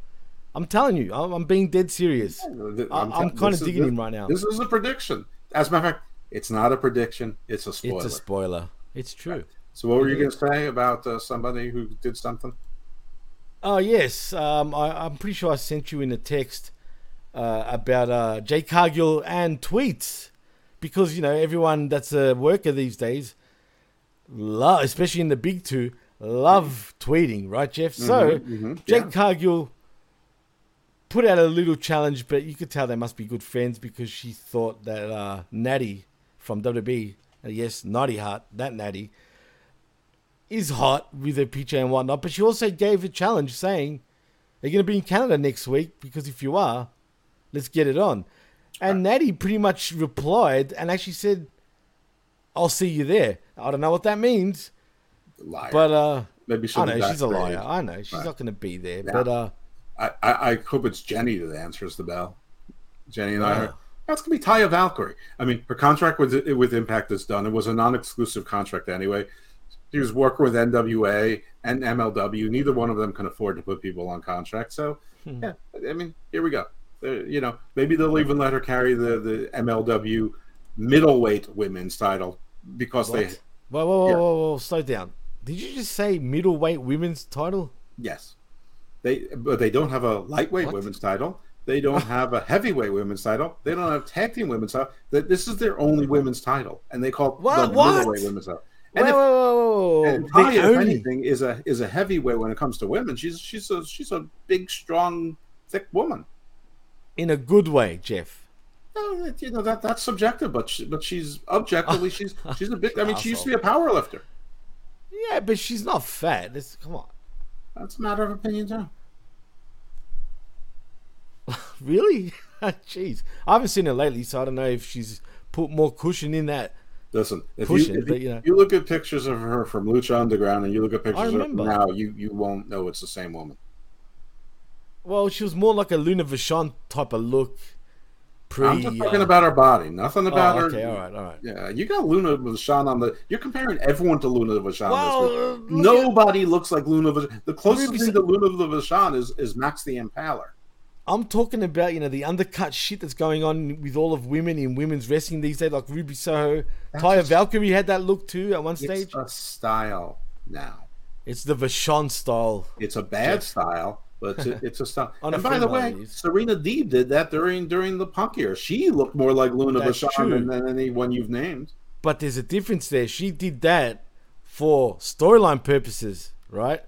I'm telling you, I'm, I'm being dead serious. I'm, I'm this is- digging this- him right now. This is a prediction. As a matter of fact, it's not a prediction; it's a spoiler. It's a spoiler. It's true. so, what were you going to say about uh, somebody who did something? Oh yes, um, I, I'm pretty sure I sent you in a text uh, about uh, Jade Cargill and tweets because you know everyone that's a worker these days, love, especially in the big two, love tweeting, right, Jeff? So mhm, Jake yeah. Cargill put out a little challenge, but you could tell they must be good friends because she thought that uh, Natty from WB, uh, yes, Nattie Neidhart, that Natty, is hot with her picture and whatnot. But she also gave a challenge saying, Are you going to be in Canada next week? Because if you are, let's get it on. And Natty pretty much replied and actually said, I'll see you there. I don't know what that means, Liar. but uh, Maybe I she'll know she's a liar. I know she's Right. not going to be there. Yeah. But uh, I, I, I hope it's Jenny that answers the bell. Jenny and I. Are, that's gonna be Taya Valkyrie. I mean, her contract with with Impact is done. It was a non-exclusive contract anyway. She was working with NWA and MLW. Neither one of them can afford to put people on contract. So, Hmm. yeah, I mean, here we go. Uh, you know, maybe they'll even let her carry the the MLW middleweight women's title because they what? Whoa, whoa, whoa, Yeah. whoa, whoa, slow down. Did you just say middleweight women's title? Yes. They but they don't have a lightweight What? women's title. They don't have a heavyweight women's title. They don't have tag team women's title. This is their only women's title, and they call it What? the What? middleweight women's title. And whoa, if- whoa, whoa. And Taya, if only- anything, is a is a heavyweight when it comes to women. She's she's a she's a big, strong, thick woman. in a good way, Jeff. No, you know that that's subjective, but she, but she's objectively she's she's a big. I mean, she used to be a power lifter. Yeah, but she's not fat. It's, come on. That's a matter of opinion too. Really? Jeez. I haven't seen her lately, so I don't know if she's put more cushion in that. Listen, if, Pushing, you, if but, you, you know. you look at pictures of her from Lucha Underground and you look at pictures of her now, you you won't know it's the same woman. Well, she was more like a Luna Vachon type of look. Pre, I'm just talking uh, about her body, nothing about oh, her. okay, all right, all right. Yeah, you got Luna Vachon on the. You're comparing everyone to Luna Vachon. Well, uh, Nobody looks like Luna Vachon. The closest thing to Luna Vachon is is Max the Impaler. I'm talking about you know the undercut shit that's going on with all of women in women's wrestling these days, like Ruby Soho, Taya just- Valkyrie had that look too at one stage. It's a style now. It's the Vachon style. It's a bad style, but it's a, it's a a and by the way. Serena Deeb did that during during the Punk era. She looked more like Luna That's true. than, than anyone you've named. But there's a difference there. She did that for storyline purposes, right?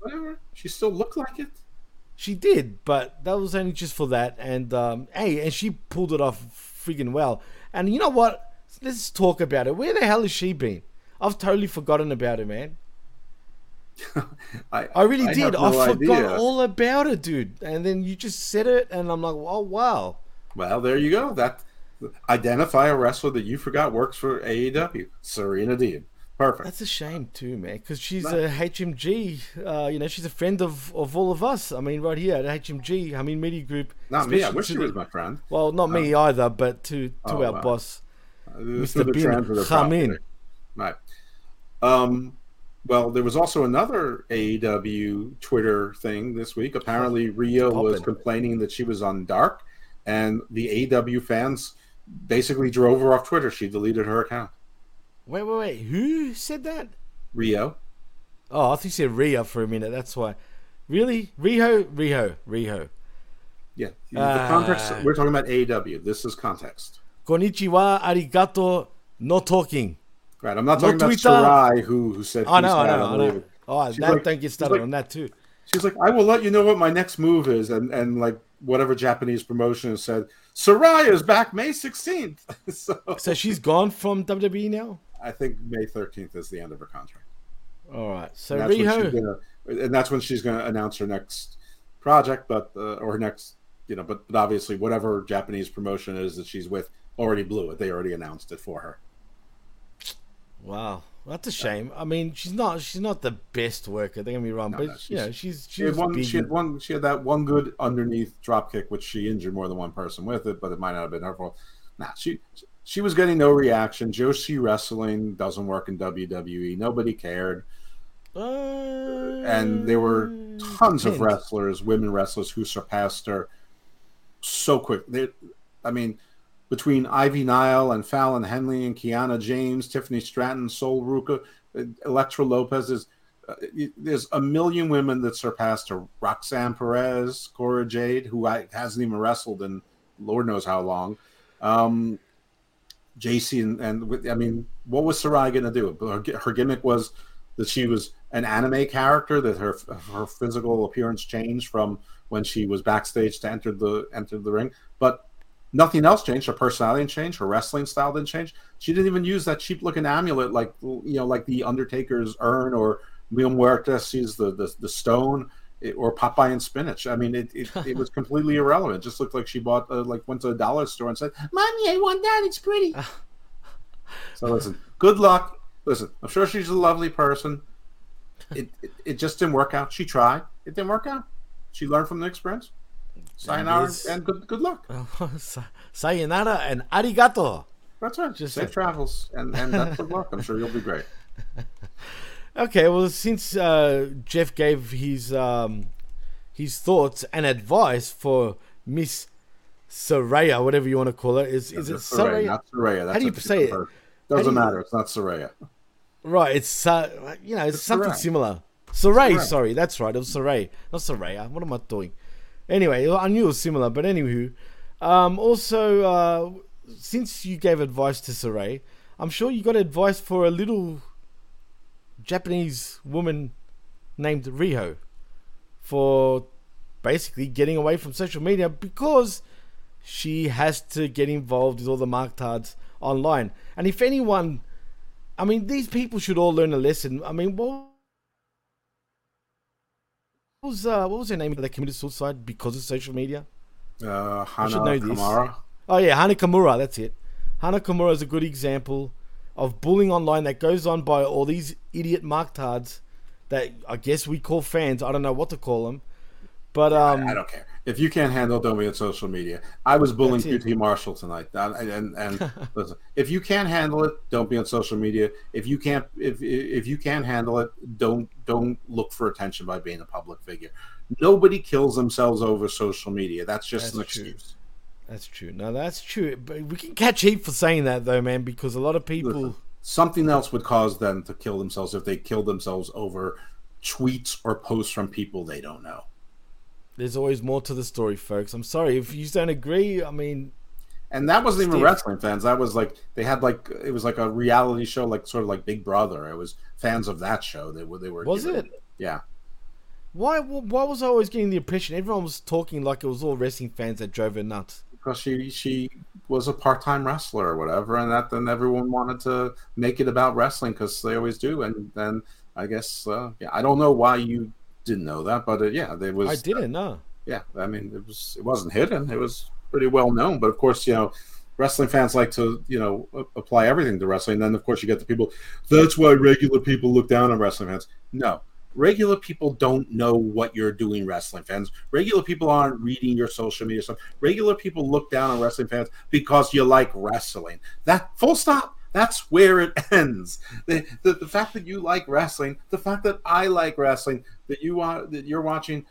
Whatever. She still looked like it. She did, but that was only just for that. And um, hey, and she pulled it off friggin' well. And you know what? Let's talk about it. Where the hell has she been? I've totally forgotten about her, man. I, I really have did. no I forgot idea. all about it, dude. And then you just said it, and I'm like, oh wow. Well, there you go. That identify a wrestler that you forgot works for AEW. Serena Deeb. Perfect. That's a shame too, man, because she's a HMG. Uh, you know, she's a friend of, of all of us. I mean, right here at HMG, I mean, Media Group. Not me. I wish she was my friend. Well, not me either, but to to Oh, our wow. boss. Uh, Mr. Bin Khamin. Right. Um, well, there was also another AEW Twitter thing this week. Apparently, Rio was complaining that she was on Dark, and the AEW fans basically drove her off Twitter. She deleted her account. Wait, wait, wait. Who said that? Rio. Oh, I think you said Rio for a minute. That's why. Really, Riho, Riho, Riho. Yeah. The Ah. context. We're talking about AEW. This is context. Konnichiwa, arigato, no talking. Right. I'm not No talking about. Sarai, who who said. I know, "Peace I out, know, I'm know. Oh, She's that like- get she's started like- on that too. She's like, I will let you know what my next move is, and and like whatever Japanese promotion has said, Soraya is back May 16th. so, So she's gone from WWE now. I think May 13th is the end of her contract. All right. So And that's, when she's Riho, gonna, and that's when she's going to announce her next project, but uh, or her next, you know, but, but obviously whatever Japanese promotion is that she's with already blew it. They already announced it for her. Wow, that's a shame. I mean, she's not she's not the best worker. Don't get me wrong, No, but no, you know, she's- she's She had one. big. She had one. She had that one good underneath drop kick, which she injured more than one person with it, but it might not have been her fault. Nah, she she was getting no reaction. Joshi wrestling doesn't work in WWE. Nobody cared, Uh, and there were tons of wrestlers, women wrestlers, who surpassed her so quick. They, I mean, between Ivy Nile and Fallon Henley and Kiana James, Tiffany Stratton, Sol Ruca, uh, Elektra Lopez is. Uh, there's a million women that surpassed her. Roxanne Perez, Cora Jade, who I, hasn't even wrestled in Lord knows how long. Um, JC and, and I mean, what was Sarai going to do? Her, her gimmick was that she was an anime character. That her her physical appearance changed from when she was backstage to enter the enter the ring, but nothing else changed. Her personality didn't change. Her wrestling style didn't change. She didn't even use that cheap looking amulet like you know like the Undertaker's urn or Mil Muertes sees the, the the stone or Popeye and spinach. I mean, it it, it was completely irrelevant. It just looked like she bought uh, like went to a dollar store and said, "Mommy, I want that. It's pretty." so listen, good luck. Listen, I'm sure she's a lovely person. It, it it just didn't work out. She tried. It didn't work out. She learned from the experience. Sayonara Yes. and good good luck. Sa- Sayonara and arigato. That's right. Just Just safe travels and and that's good luck. I'm sure you'll be great. Okay, well, since uh, Jeff gave his um, his thoughts and advice for Miss Saraya, whatever you want to call her, is is it It's Soraya, not Soraya. That's How do you say it? Doesn't you- matter. It's not Soraya. Right, it's uh, you know, it's, It's something similar. Saray, Sarai. sorry, that's right. It was Saray, not Saraya. What am I doing? Anyway, I knew it was similar, but anywho, um, also uh, since you gave advice to Saray, I'm sure you got advice for a little Japanese woman named Riho for basically getting away from social media because she has to get involved with all the marktards online. And if anyone, I mean, these people should all learn a lesson. I mean, what was uh, what was her name that committed suicide because of social media? Uh, Hana. Kamara. Oh yeah, Hana Kimura, that's it. Hana Kimura is a good example of bullying online that goes on by all these idiot marktards that I guess we call fans. I don't know what to call them, but um, I don't care. If you can't handle it, don't be on social media. I was bullying. QT Marshall tonight, and and, and listen, if you can't handle it, don't be on social media. If you can't, if if you can't handle it, don't don't look for attention by being a public figure. Nobody kills themselves over social media. That's just an That's true. excuse. That's true. No, that's true. But we can catch heat for saying that though, man, because a lot of people. Listen, something else would cause them to kill themselves if they killed themselves over tweets or posts from people they don't know. There's always more to the story, folks. I'm sorry if you don't agree. I mean, And that wasn't even wrestling fans. That was like they had like it was like a reality show, like sort of like Big Brother. It was fans of that show. They were they were. Was it? Yeah. why? Why was I always getting the impression everyone was talking like it was all wrestling fans that drove her nuts? Because she she was a part time wrestler or whatever, and that then everyone wanted to make it about wrestling because they always do. And then I guess uh, yeah, I don't know why you didn't know that, but uh, yeah, there was. I didn't know. yeah, I mean, it was it wasn't hidden. It was pretty well known. But of course, you know, wrestling fans like to you know apply everything to wrestling. And then of course you get the people. That's why regular people look down on wrestling fans. No, regular people don't know what you're doing. Wrestling fans, regular people aren't reading your social media stuff. Regular people look down on wrestling fans because you like wrestling. That full stop. That's where it ends. The, the, the fact that you like wrestling, the fact that I like wrestling, that you want that you're watching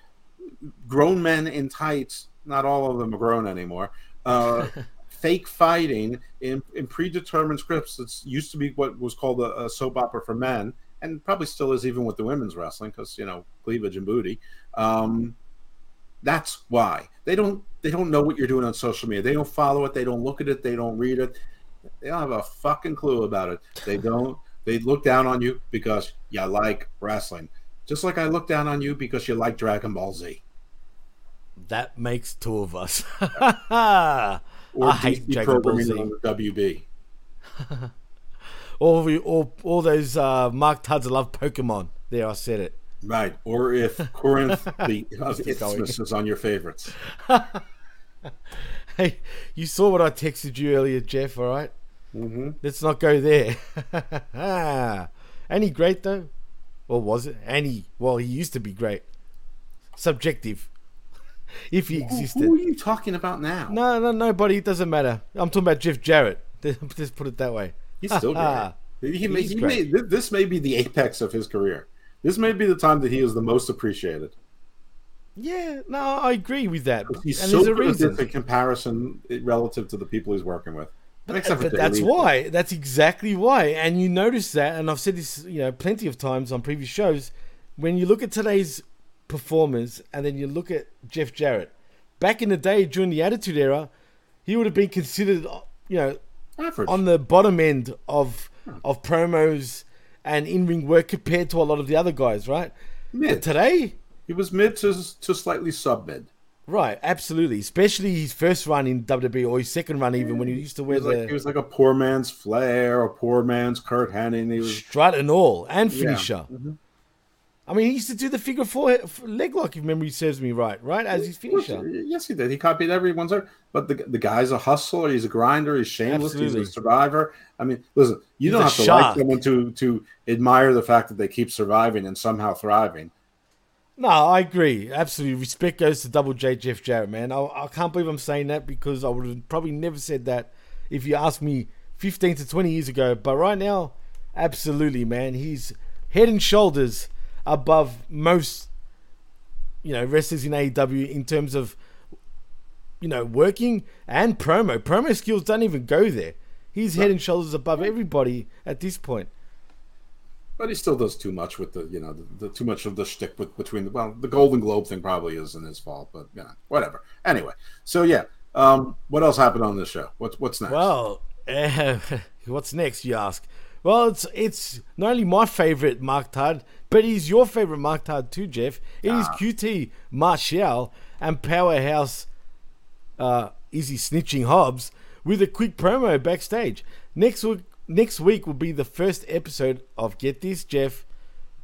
grown men in tights, not all of them are grown anymore, uh, fake fighting in, in predetermined scripts. It's used to be what was called a, a soap opera for men, and probably still is even with the women's wrestling because you know cleavage and booty. Um, that's why they don't they don't know what you're doing on social media. They don't follow it. They don't look at it. They don't read it. They don't have a fucking clue about it. They don't. They look down on you because you like wrestling. Just like I look down on you because you like Dragon Ball Z. That makes two of us. I Or hate Dragon Ball Z. on WB. All, we- all, all those uh, Mark Tuds love Pokemon. There, I said it. Right. Or if Corinth, the Keep. Isthmus is on your favorites. Hey, you saw what I texted you earlier, Jeff, all right? Mm-hmm. Let's not go there. Any great, though? Or was it? Any? well, he used to be great. Subjective. if he existed. Who are you talking about now? No, no, nobody. It doesn't matter. I'm talking about Jeff Jarrett. Just put it that way. He's still great. He may, he great. may, this may be the apex of his career. This may be the time that he is the most appreciated. Yeah, no, I agree with that. He's and so there's a reason. in comparison relative to the people he's working with. For But that's why. That's exactly why. And you notice that, and I've said this, you know, plenty of times on previous shows. When you look at today's performers, and then you look at Jeff Jarrett, back in the day during the Attitude Era, he would have been considered, you know, Average. on the bottom end of hmm. of promos and in ring work compared to a lot of the other guys, right? Mid. But today, He was mid to, to slightly sub mid. right, absolutely. Especially his first run in WWE or his second run, even when he used to He wear was, like, he was like a poor man's Flair a poor man's Curt Hennig. He was strut and all, and Yeah. finisher. Mhm. I mean, he used to do the figure four leg lock, if memory serves me right, right? As his finisher. Yes, he did. He copied everyone's art. But the, the guy's a hustler. He's a grinder. He's shameless. Absolutely. He's a survivor. I mean, listen, you He's don't have to like someone to to admire the fact that they keep surviving and somehow thriving. No, I agree. Absolutely. Respect goes to Double J Jeff Jarrett, man. I, I can't believe I'm saying that because I would have probably never said that if you asked me 15 to 20 years ago. But right now, absolutely, man. He's head and shoulders above most, you know, wrestlers in AEW in terms of, you know, working and promo. Promo skills don't even go there. He's head and shoulders above everybody at this point. But he still does too much with the, you know, the, the too much of the shtick with, between the, well, the Golden Globe thing probably isn't his fault, but, you know, whatever. Anyway, so yeah, um, what else happened on this show? What's, what's next? Well, uh, what's next, you ask? Well, it's it's not only my favorite Mark Todd, but he's your favorite Mark Todd too, Jeff. It is QT Marshall and Powerhouse uh, Izzy snitching Hobbs with a quick promo backstage. Next week, next week will be the first episode of Get This, Jeff,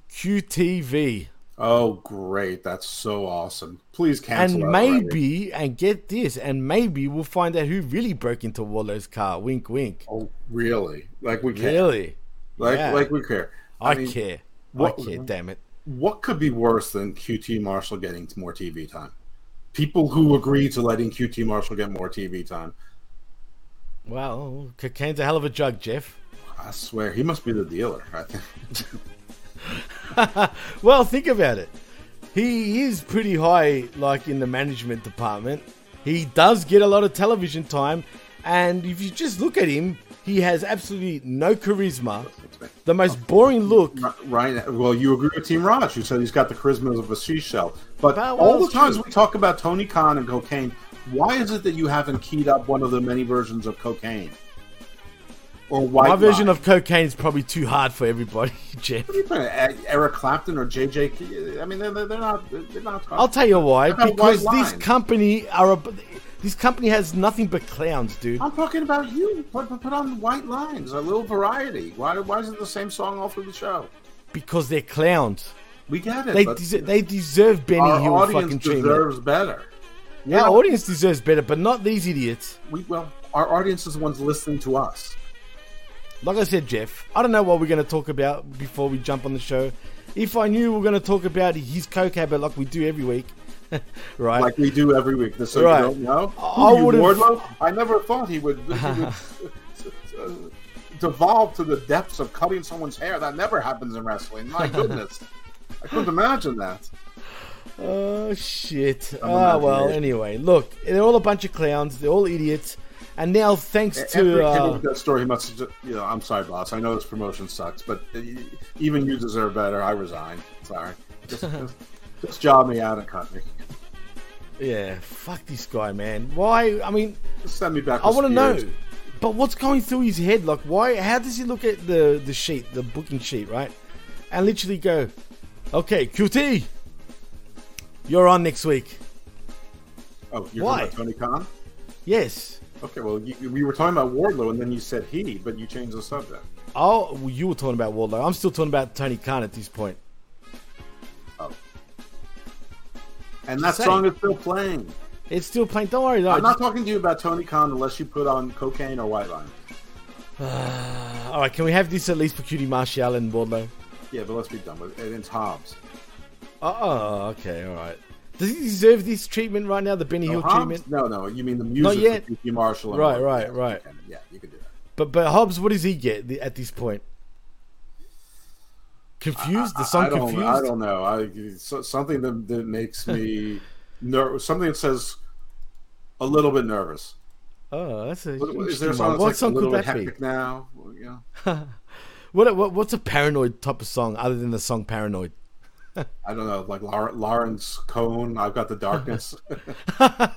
QTV. Oh, great! That's so awesome. Please cancel. and that already. maybe, and get this, and maybe we'll find out who really broke into Wardlow's car. Wink, wink. Oh, really? Like we care. Really? Like Yeah. like we care. I, mean, care. what- I care. Damn it. What could be worse than QT Marshall getting more TV time? People who agree to letting QT Marshall get more TV time. Well, cocaine's a hell of a drug, Jeff. I swear he must be the dealer. I think. Well, think about it. He is pretty high, like in the management department. He does get a lot of television time, and if you just look at him, he has absolutely no charisma. The most oh. boring look. Right. Well, you agree with Team Raj, who said he's got the charisma of a seashell. But well, all the times true. we talk about Tony Khan and cocaine, why is it that you haven't keyed up one of the many versions of cocaine? Or white My version of cocaine is probably too hard for everybody, Jeff. What are you putting, E- Eric Clapton or JJ? Key- I mean, they're, they're not. They're not. I'll tell you why. Because this company are a, this company has nothing but clowns, dude. I'm talking about you. Put, put on white lines, a little variety. Why? Why is it the same song all through the show? Because they're clowns. We get it. They des- they deserve Benny our Hill audience fucking treatment. deserves better. Yeah, our audience deserves better, but not these idiots. We well, our audience is the ones listening to us. Like I said, Jeff, I don't know what we're going to talk about before we jump on the show. If I knew we were going to talk about his coke habit like we do every week, right? like we do every week. So Right. you don't know? I you, Wardlow? I never thought he would, he would devolve to the depths of cutting someone's hair. That never happens in wrestling. My goodness. I couldn't imagine that. Oh shit! Ah well. Anyway, look, they're all a bunch of clowns. They're all idiots. And now, thanks to uh, came up with that story, he must have just, you know, I'm sorry, boss. I know this promotion sucks, but even you deserve better. I resign. Sorry. Just, just, just job me out and cut me. yeah, fuck this guy, man. Why? I mean, Just send me back. I want to know. But what's going through his head? Like, why? How does he look at the the sheet, the booking sheet, right? And literally go, "Okay, QT, you're on next week." Oh, you're Why? talking about Tony Khan? Yes. Okay, well, you, we were talking about Wardlow, and then you said he, but you changed the subject. Oh, well, you were talking about Wardlow. I'm still talking about Tony Khan at this point. Oh. And that Say. song is still playing. It's still playing. Don't worry, though. I'm not talking to you about Tony Khan unless you put on cocaine or white line. All right, can we have this at least for QT Marshall and Wardlow? Yeah, but let's be done with it. It's Hobbs. Oh, okay, all right. Does he deserve this treatment right now, the Benny No, Hill Hobbs? treatment? No, no, you mean the music Not yet. of Marshall. and Right, right, Yeah, right. you can- Yeah, you can do that. But but Hobbs, what does he get at this point? Confused? The song I confused? I don't know. I so, something that, that makes me nervous. Something that says a little bit nervous. Oh, that's a What- Is there a song that's What like song could that be? now? Well, know, What, what what's a paranoid type of song other than the song Paranoid? I don't know, like Lar- Lawrence Cohn. I've got the darkness.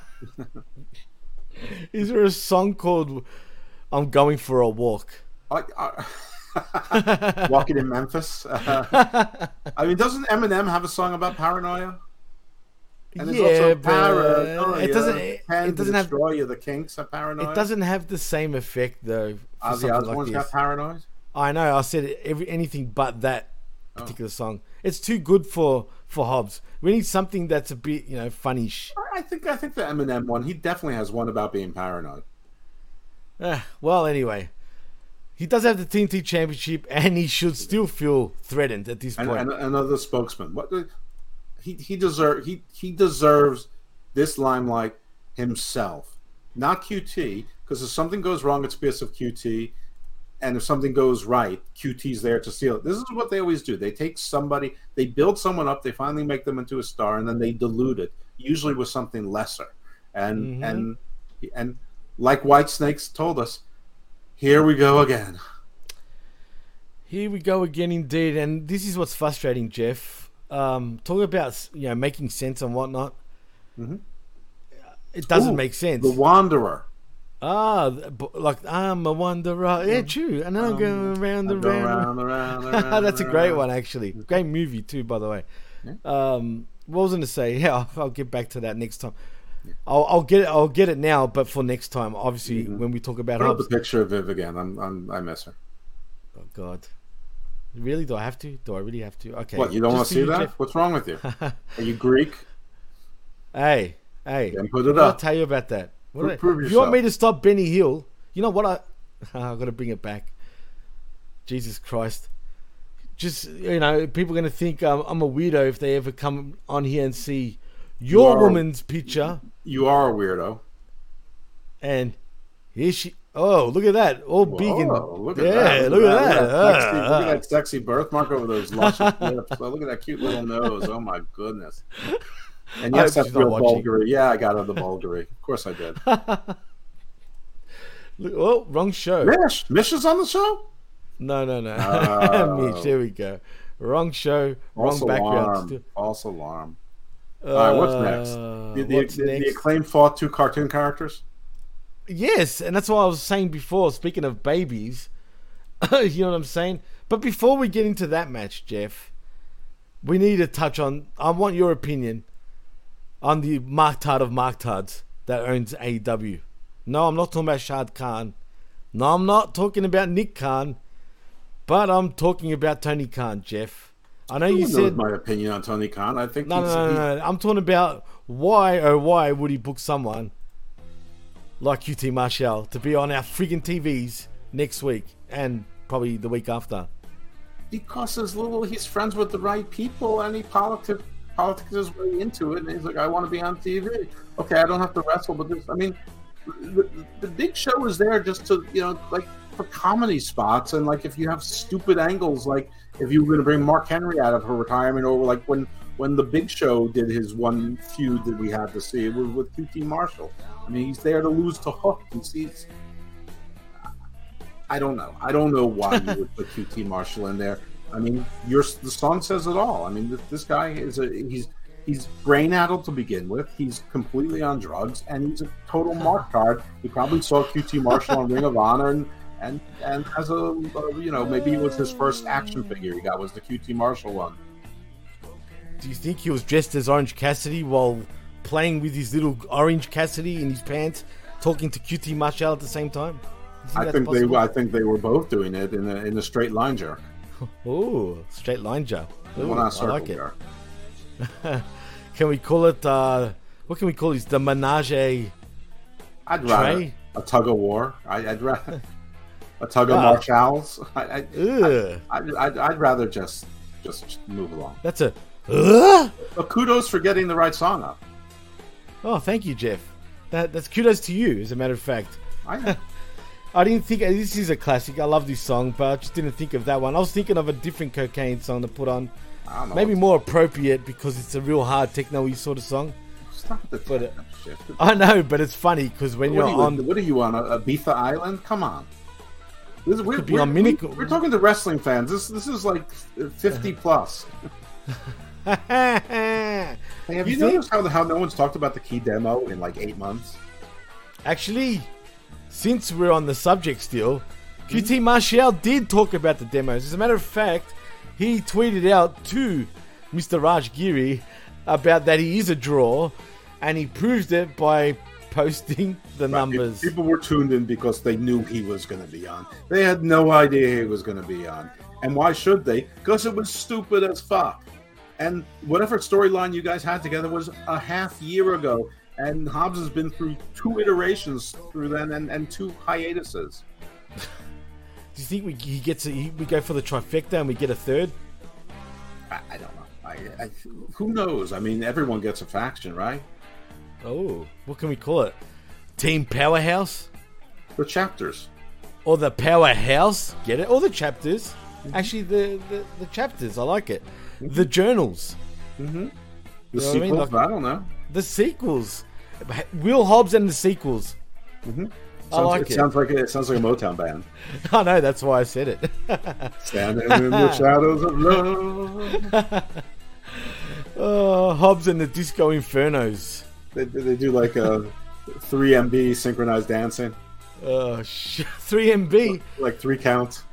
Is there a song called "I'm Going for a Walk"? I, I, Walking in Memphis. Uh, I mean, doesn't Eminem have a song about paranoia? And Yeah, also but paranoia. it doesn't- it- it doesn't to have- you. The kinks of paranoia. It doesn't have the same effect though. For Ozzy something Osbourne's like got this. paranoid. I know. I said every anything but that Oh. particular song. It's too good for for Hobbs. We need something that's a bit you know funny-ish. I think I think the Eminem one. He definitely has one about being paranoid. Ah, well, anyway, he does have the TNT Championship, and he should still feel threatened at this And, point. and another spokesman. What he he deserve he he deserves this limelight himself, not QT. Because if something goes wrong, it's because of QT, and if something goes right, QT's there to seal it. This is what they always do. They take somebody, they build someone up, they finally make them into a star, and then they dilute it, usually with something lesser. And Mhm. and and like White Snakes told us, here we go again. Here we go again, indeed, and this is what's frustrating, Jeff. Um, talk about you know making sense and whatnot. Mhm. It doesn't Ooh, make sense. The Wanderer. Ah, like I'm a wanderer. Yeah, true. And then I'm going around and go around. around, around, That's a great one, actually. Great movie too, by the way. Um, what was I going to say? Yeah, I'll, I'll get back to that next time. I'll, I'll get it. I'll get it now, but for next time, obviously, when we talk about Put up the picture of Viv again. I'm, I'm, I miss her. Oh God, really? Do I have to? Do I really have to? Okay. What, you don't want to see that? Jeff. What's wrong with you? Are you Greek? Hey, hey. Then put it I'll up. tell you about that. What Pro- I- prove if you want me to stop Benny Hill, you know what? I I got to bring it back. Jesus Christ! Just you know, people are gonna think um, I'm a weirdo if they ever come on here and see your are- woman's picture, You are a weirdo. and here she. Oh, look at that! All big and look at yeah, that. look at that. sexy, Ah, look at ah. that sexy birthmark over those luscious lips. Oh, look at that cute little nose. Oh my goodness. And yes, that's real. Bulgari. Yeah, I got her the Bulgari. Of course I did. Oh, wrong show. Mish, Mish is on the show. No, no, no. Oh. Mitch, there we go. Wrong show, wrong background. alarm. False alarm. All right, what's next? Uh, The, the, what's the, the next? Acclaimed fought two cartoon characters. Yes, and that's what I was saying before. Speaking of babies, you know what I'm saying. But before we get into that match, Jeff, we need to touch on. I want your opinion on the Marktard of Marktards that owns AEW. No, I'm not talking about Shad Khan. No, I'm not talking about Nick Khan. But I'm talking about Tony Khan, Jeff. I know you said my opinion on Tony Khan. I think no, no, no, no. I'm talking about why, oh, why would he book someone like QT Marshall to be on our freaking TVs next week and probably the week after? because his little he's friends with the right people and he politic politics his way into it and he's like I want to be on TV. Okay, I don't have to wrestle, but this I mean the, the big show is there just to you know like for comedy spots and like if you have stupid angles like if you were going to bring Mark Henry out of her retirement or like when when the Big Show did his one feud that we had to see it was with QT Marshall. I mean he's there to lose to Hook. He's, he's I don't know. I don't know why you would put QT Marshall in there. I mean, your the song says it all. I mean, this, this guy is a he's he's brain addled to begin with. He's completely on drugs, and he's a total mark card. He probably saw QT Marshall on Ring of Honor, and and and as a you know maybe it was his first action figure he got was the QT Marshall one. Do you think he was dressed as Orange Cassidy while playing with his little Orange Cassidy in his pants, talking to QT Marshall at the same time? You I think possible? they I think they were both doing it in a in a straight line jerk. Oh, straight line jump. Ooh, Well, not I like it. Can we call it? uh What can we call this? The menage. a- I'd rather Trey? a tug of war. I, I'd rather a tug of Ah. Marshalls. I, I, Ugh, I'd, I'd, I'd rather just just move along. that's a. Ugh? But kudos for getting the right song up. Oh, thank you, Jeff. That that's kudos to you. As a matter of fact, I, I didn't think this is a classic. I love this song, but I just didn't think of that one. I was thinking of a different cocaine song to put on. I don't know. Maybe more appropriate because it's a real hard techno-y sort of song. Stop the but, shit. I know, but it's funny because when What you're you, on, what are you on? A Ibiza Island? Come on. This, we're, Could be we're, on mini- we- we're talking to wrestling fans. This this is like fifty plus. Hey, have you, You noticed how how no one's talked about the key demo in like eight months? Actually, since we're on the subject still, QT hmm? Marshall did talk about the demos. As a matter of fact, he tweeted out to Mr. Raj Giri about that he is a draw, and he proved it by posting the numbers. People were tuned in because they knew he was going to be on. They had no idea he was going to be on. And why should they? Because it was stupid as fuck. And whatever storyline you guys had together was a half year ago. And Hobbs has been through two iterations through then and, and two hiatuses. Do you think we he gets a, he, we go for the trifecta and we get a third? I, I don't know. I, I, who knows? I mean, everyone gets a faction, right? Oh, what can we call it? Team Powerhouse The chapters. or the Powerhouse? Get it? Or the chapters? Mm-hmm. Actually, the the, the chapters. I like it. Mm-hmm. The journals. Mm-hmm. The know what I sequels? mean? I, don't know. The sequels. Will Hobbs and the sequels. I Sounds, like it, it. sounds like a, it sounds like a Motown band. I know, that's why I said it. Standing in the shadows of love. oh, Hobbs and the Disco Infernos. They, they do like a 3 MB synchronized dancing. Uh, sh- 3MB Like three counts.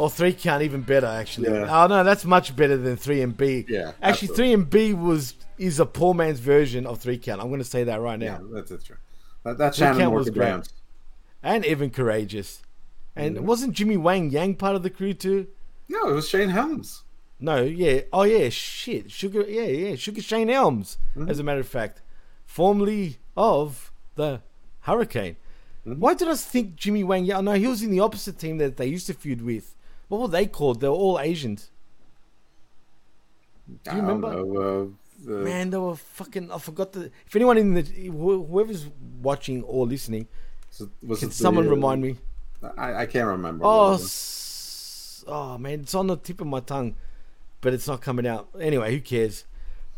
Or 3 count, even better, actually. Yeah. Oh, no, that's much better than three and B. Yeah, Actually, three and B was is a poor man's version of 3 count. I'm going to say that right Yeah, now. that's, that's true. That, that's Three Shannon was great. And even Karagias. And Mm-hmm. wasn't Jimmy Wang Yang part of the crew, too? No, it was Shane Helms. No, yeah. Oh, yeah, shit. Sugar, yeah, yeah. Sugar Shane Helms, Mm-hmm. as a matter of fact. Formerly of the Hurricane. Mm-hmm. Why did I think Jimmy Wang? Yeah, no, he was in the opposite team that they used to feud with. What were they called? They were all Asians. Do you remember? Know, uh, uh, Man, they were fucking. I forgot the. If anyone in the whoever's watching or listening, was can the, someone uh, remind me? I, I can't remember. Oh, What was it? s- oh man, it's on the tip of my tongue, but it's not coming out. Anyway, who cares?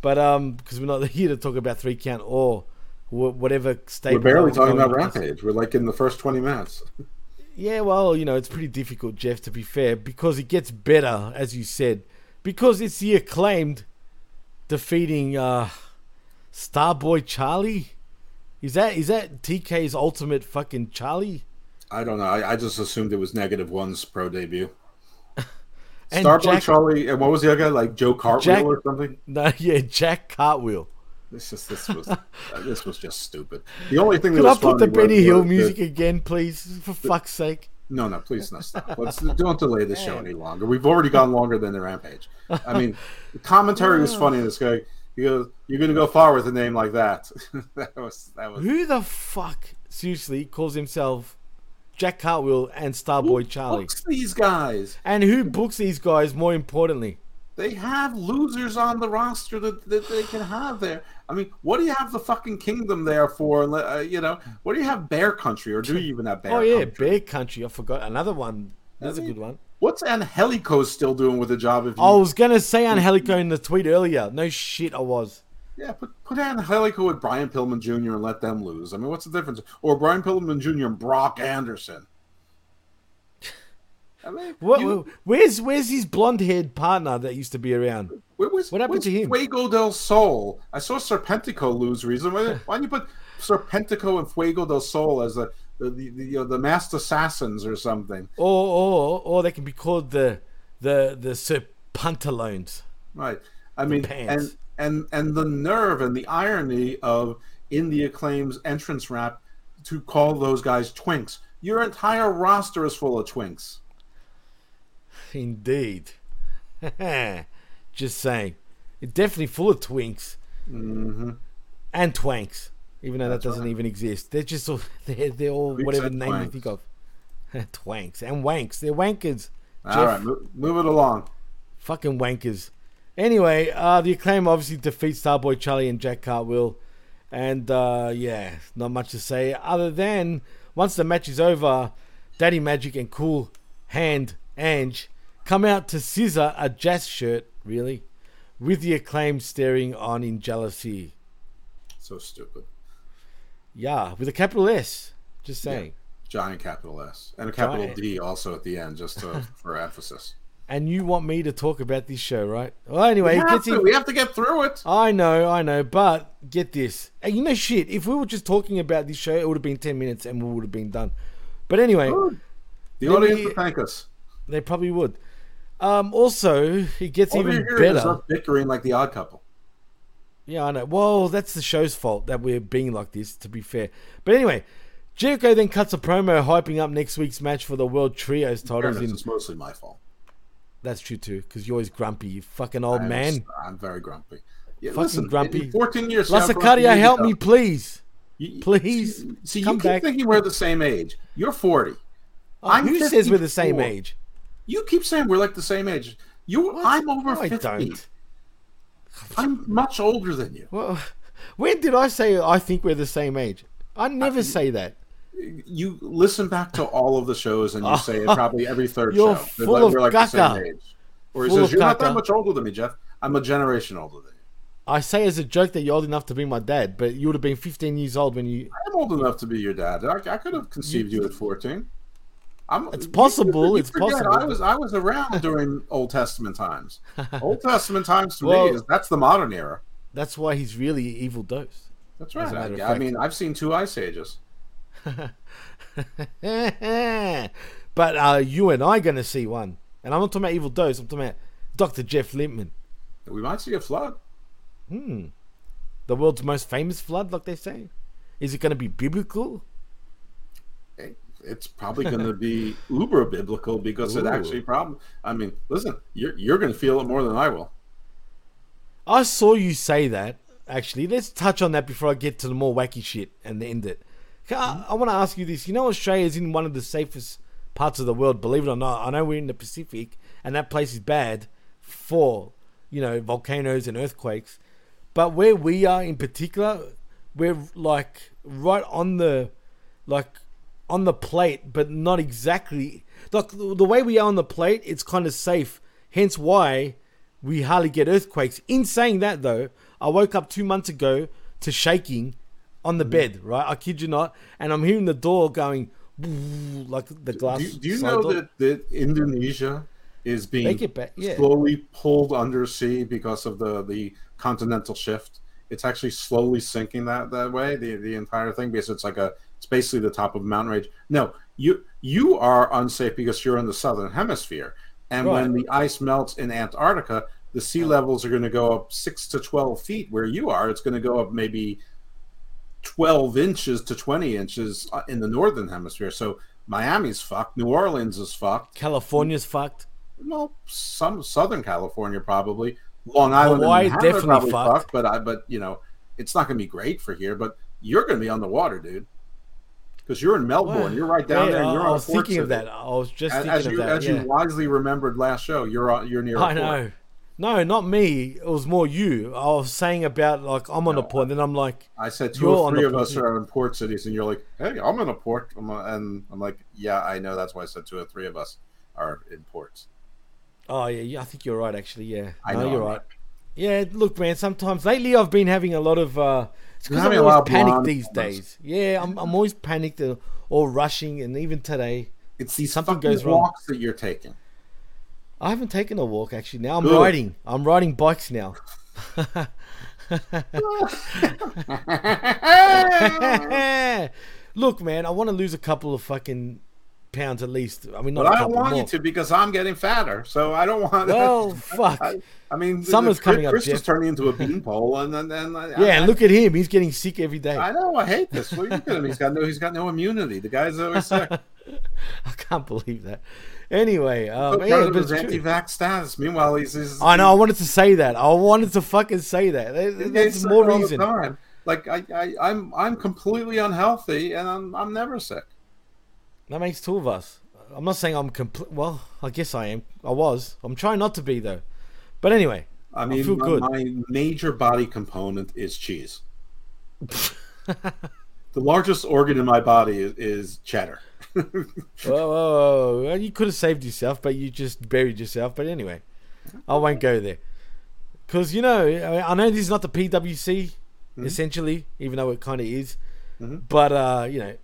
But um, because we're not here to talk about three count or whatever state. We're barely talking about Rampage. We're like in the first 20 minutes. Yeah, well, you know, it's pretty difficult, Jeff, to be fair, because it gets better, as you said, because it's the acclaimed defeating uh, Starboy Charlie. Is that is that TK's ultimate fucking Charlie? I don't know. I, I just assumed it was negative one's pro debut. Starboy Jack- Charlie, and what was the other guy? Like Joe Cartwheel Jack- or something? No, yeah, Jack Cartwheel. This just this was uh, this was just stupid. The only thing Could that I was put the Benny Hill was the- music again, please? For fuck's sake. No, no, please no stop. Let's don't delay this show any longer. We've already gone longer than the rampage. I mean, the commentary was funny. This guy, he goes, "You're gonna go far with a name like that." that was that was. Who the fuck, seriously, calls himself Jack Cartwheel and Starboy Charlie? Books these guys. And who books these guys, more importantly? They have losers on the roster that, that they can have there. I mean, what do you have the fucking kingdom there for? Uh, you know, what do you have Bear Country, or do you even have Bear? oh, yeah, Country? Bear Country. I forgot. Another one. That's a mean- good one. What's Angelico still doing with the job? If you, I was going to say Angelico in the tweet earlier. No shit, I was. yeah, put put Angelico with Brian Pillman Jr. and let them lose. I mean, what's the difference? Or Brian Pillman Jr. and Brock Anderson. I mean, What, you- where's where's his blonde haired partner that used to be around? Where was, What happened to him? Fuego del Sol. I saw Serpentico lose reason. Why, why don't you put Serpentico and Fuego del Sol as the the, the, the, you know, the masked assassins or something? Or or or they can be called the the the Serpantalones. Right. I mean, and and and the nerve and the irony of in the acclaims entrance rap to call those guys twinks. Your entire roster is full of twinks. Indeed. Just saying. It's definitely full of twinks. Mm-hmm. And twanks. Even though that doesn't even exist. They're just all, they're, they're all Twinks whatever name you think of. twanks. And wanks. They're wankers. All Jeff. right, move, move it along. Fucking wankers. Anyway, uh, the acclaim obviously defeats Starboy Charlie and Jack Cartwheel. And uh, yeah, not much to say other than once the match is over, Daddy Magic and Cool Hand Ange come out to scissor a JAS shirt, really, with the acclaim staring on in jealousy. So stupid. Yeah, with a capital S. Just saying. Giant capital S and a capital Giant. D also at the end, just to, for emphasis. And you want me to talk about this show, right? Well, anyway, We have, to, in. we have to get through it. I know, I know, but get this. Hey, You know, shit. If we were just talking about this show, it would have been ten minutes and we would have been done. But anyway, Good. The audience me- will thank us. they probably would. Um, also, it gets All even hearing is better. bickering like the odd couple. Yeah, I know. Well, that's the show's fault that we're being like this, to be fair. But anyway, Jericho then cuts a promo hyping up next week's match for the World Trios titles. In It's mostly my fault. that's true too, because you're always grumpy, you fucking old I'm, man. I'm very grumpy. Yeah, Fucking listen, grumpy. 14 years. see how grumpy Lasacadia, help me, please. You- Please, See, see, you keep back. thinking we're the same age. You're 40. Oh, I'm who says we're the same age? You keep saying we're like the same age. You, I'm over No, I 50. don't. I'm much older than you. Well, when did I say I think we're the same age? I never uh, say that. You listen back to all of the shows and you say it probably every third You're show. full like, of we're like the same age. Or he Full says, You're not that much older than me, Jeff. I'm a generation older than you. I say as a joke that you're old enough to be my dad, but you would have been 15 years old when you. I'm old enough to be your dad. I, I could have conceived you at 14. I'm, It's possible, you it's forget, possible. I was I was around during Old Testament times. Old Testament times to Well- me is that's the modern era. That's why he's really evil dose. That's right. I, I mean, I've seen two ice ages. but uh, you and I going to see one, and I'm not talking about Evil Dose. I'm talking about Dr. Jeff Lippman, We might see a flood. Hmm. The world's most famous flood, like they say. Is it going to be biblical? It- It's probably going to be uber biblical because it actually problem. I mean, listen, you're you're going to feel it more than I will. I saw you say that. Actually, let's touch on that before I get to the more wacky shit and end it. I, mm-hmm. I want to ask you this. You know, Australia is in one of the safest parts of the world. Believe it or not, I know we're in the Pacific, and that place is bad for you know volcanoes and earthquakes. But where we are in particular, we're like right on the like on the plate, but not exactly. Like the way we are on the plate, it's kind of safe. Hence why we hardly get earthquakes. In saying that, though, I woke up two months ago to shaking on the mm. bed. Right, I kid you not, and I'm hearing the door going like the glass. Do, do you know door. that, that Indonesia is being back- yeah. slowly pulled undersea because of the the continental shift? It's actually slowly sinking that that way. The the entire thing because it's like a basically the top of a mountain range. No, you you are unsafe because you're in the southern hemisphere, and when the ice melts in Antarctica, the sea levels are going to go up six to twelve feet. Where you are, it's going to go up maybe 12 inches to 20 inches uh, in the northern hemisphere. So Miami's fucked. New Orleans is fucked. California's fucked. Well, some Southern California probably. Long Island Hawaii and Manhattan definitely probably fucked. But I, but you know, it's not going to be great for here. But you're going to be on the water, dude, because you're in Melbourne. You're right down Yeah, there. And I, you're I on was thinking of that. I was just As, thinking as of you that. as yeah. you wisely remembered last show, you're on. You're near. a I know. No, not me. It was more you. I was saying about like I'm on a port, then I'm like, I said two or three of port- us are in port cities, and you're like, "Hey, I'm in a port," I'm a- and I'm like, "Yeah, I know." That's why I said two or three of us are in ports. oh yeah, yeah I think you're right. Actually, yeah, I no, know you're right. Yeah, look, man. Sometimes lately I've been having a lot of. uh It's because I'm always panicked these days. Yeah, I'm, I'm always panicked or, or rushing, and even today, It's these Something goes wrong. walks that you're taking. I haven't taken a walk. Actually, now I'm Good. riding. I'm riding bikes now. Look, man, I want to lose a couple of fucking pounds at least. I mean, not But I don't want more. you to because I'm getting fatter. So I don't want. Well, fuck. I, I mean, Summer's the, coming up, Chris is turning into a beanpole, and then then I, Yeah, and I, look at him. He's getting sick every day. I know. I hate this. Look at him. He's got no. He's got no immunity. The guy's always sick. I can't believe that. Anyway, um, So yeah, but his it's true. anti-vax status. Meanwhile, he's. he's I know. I wanted to say that. I wanted to fucking say that. That- He That's more sick all the reason. Like I, I, I'm, I'm completely unhealthy, and I'm, I'm never sick. That makes two of us. I'm not saying I'm complete. Well, I guess I am. I was. I'm trying not to be though. But anyway, I mean, feel my, good. my major body component is cheese. the largest organ in my body is, is cheddar. whoa, whoa, whoa. You could have saved yourself, but you just buried yourself. But anyway, I won't go there. Because, you know, I I know this is not the PWC, Mm-hmm. essentially, even though it kind of is. But, uh, you know,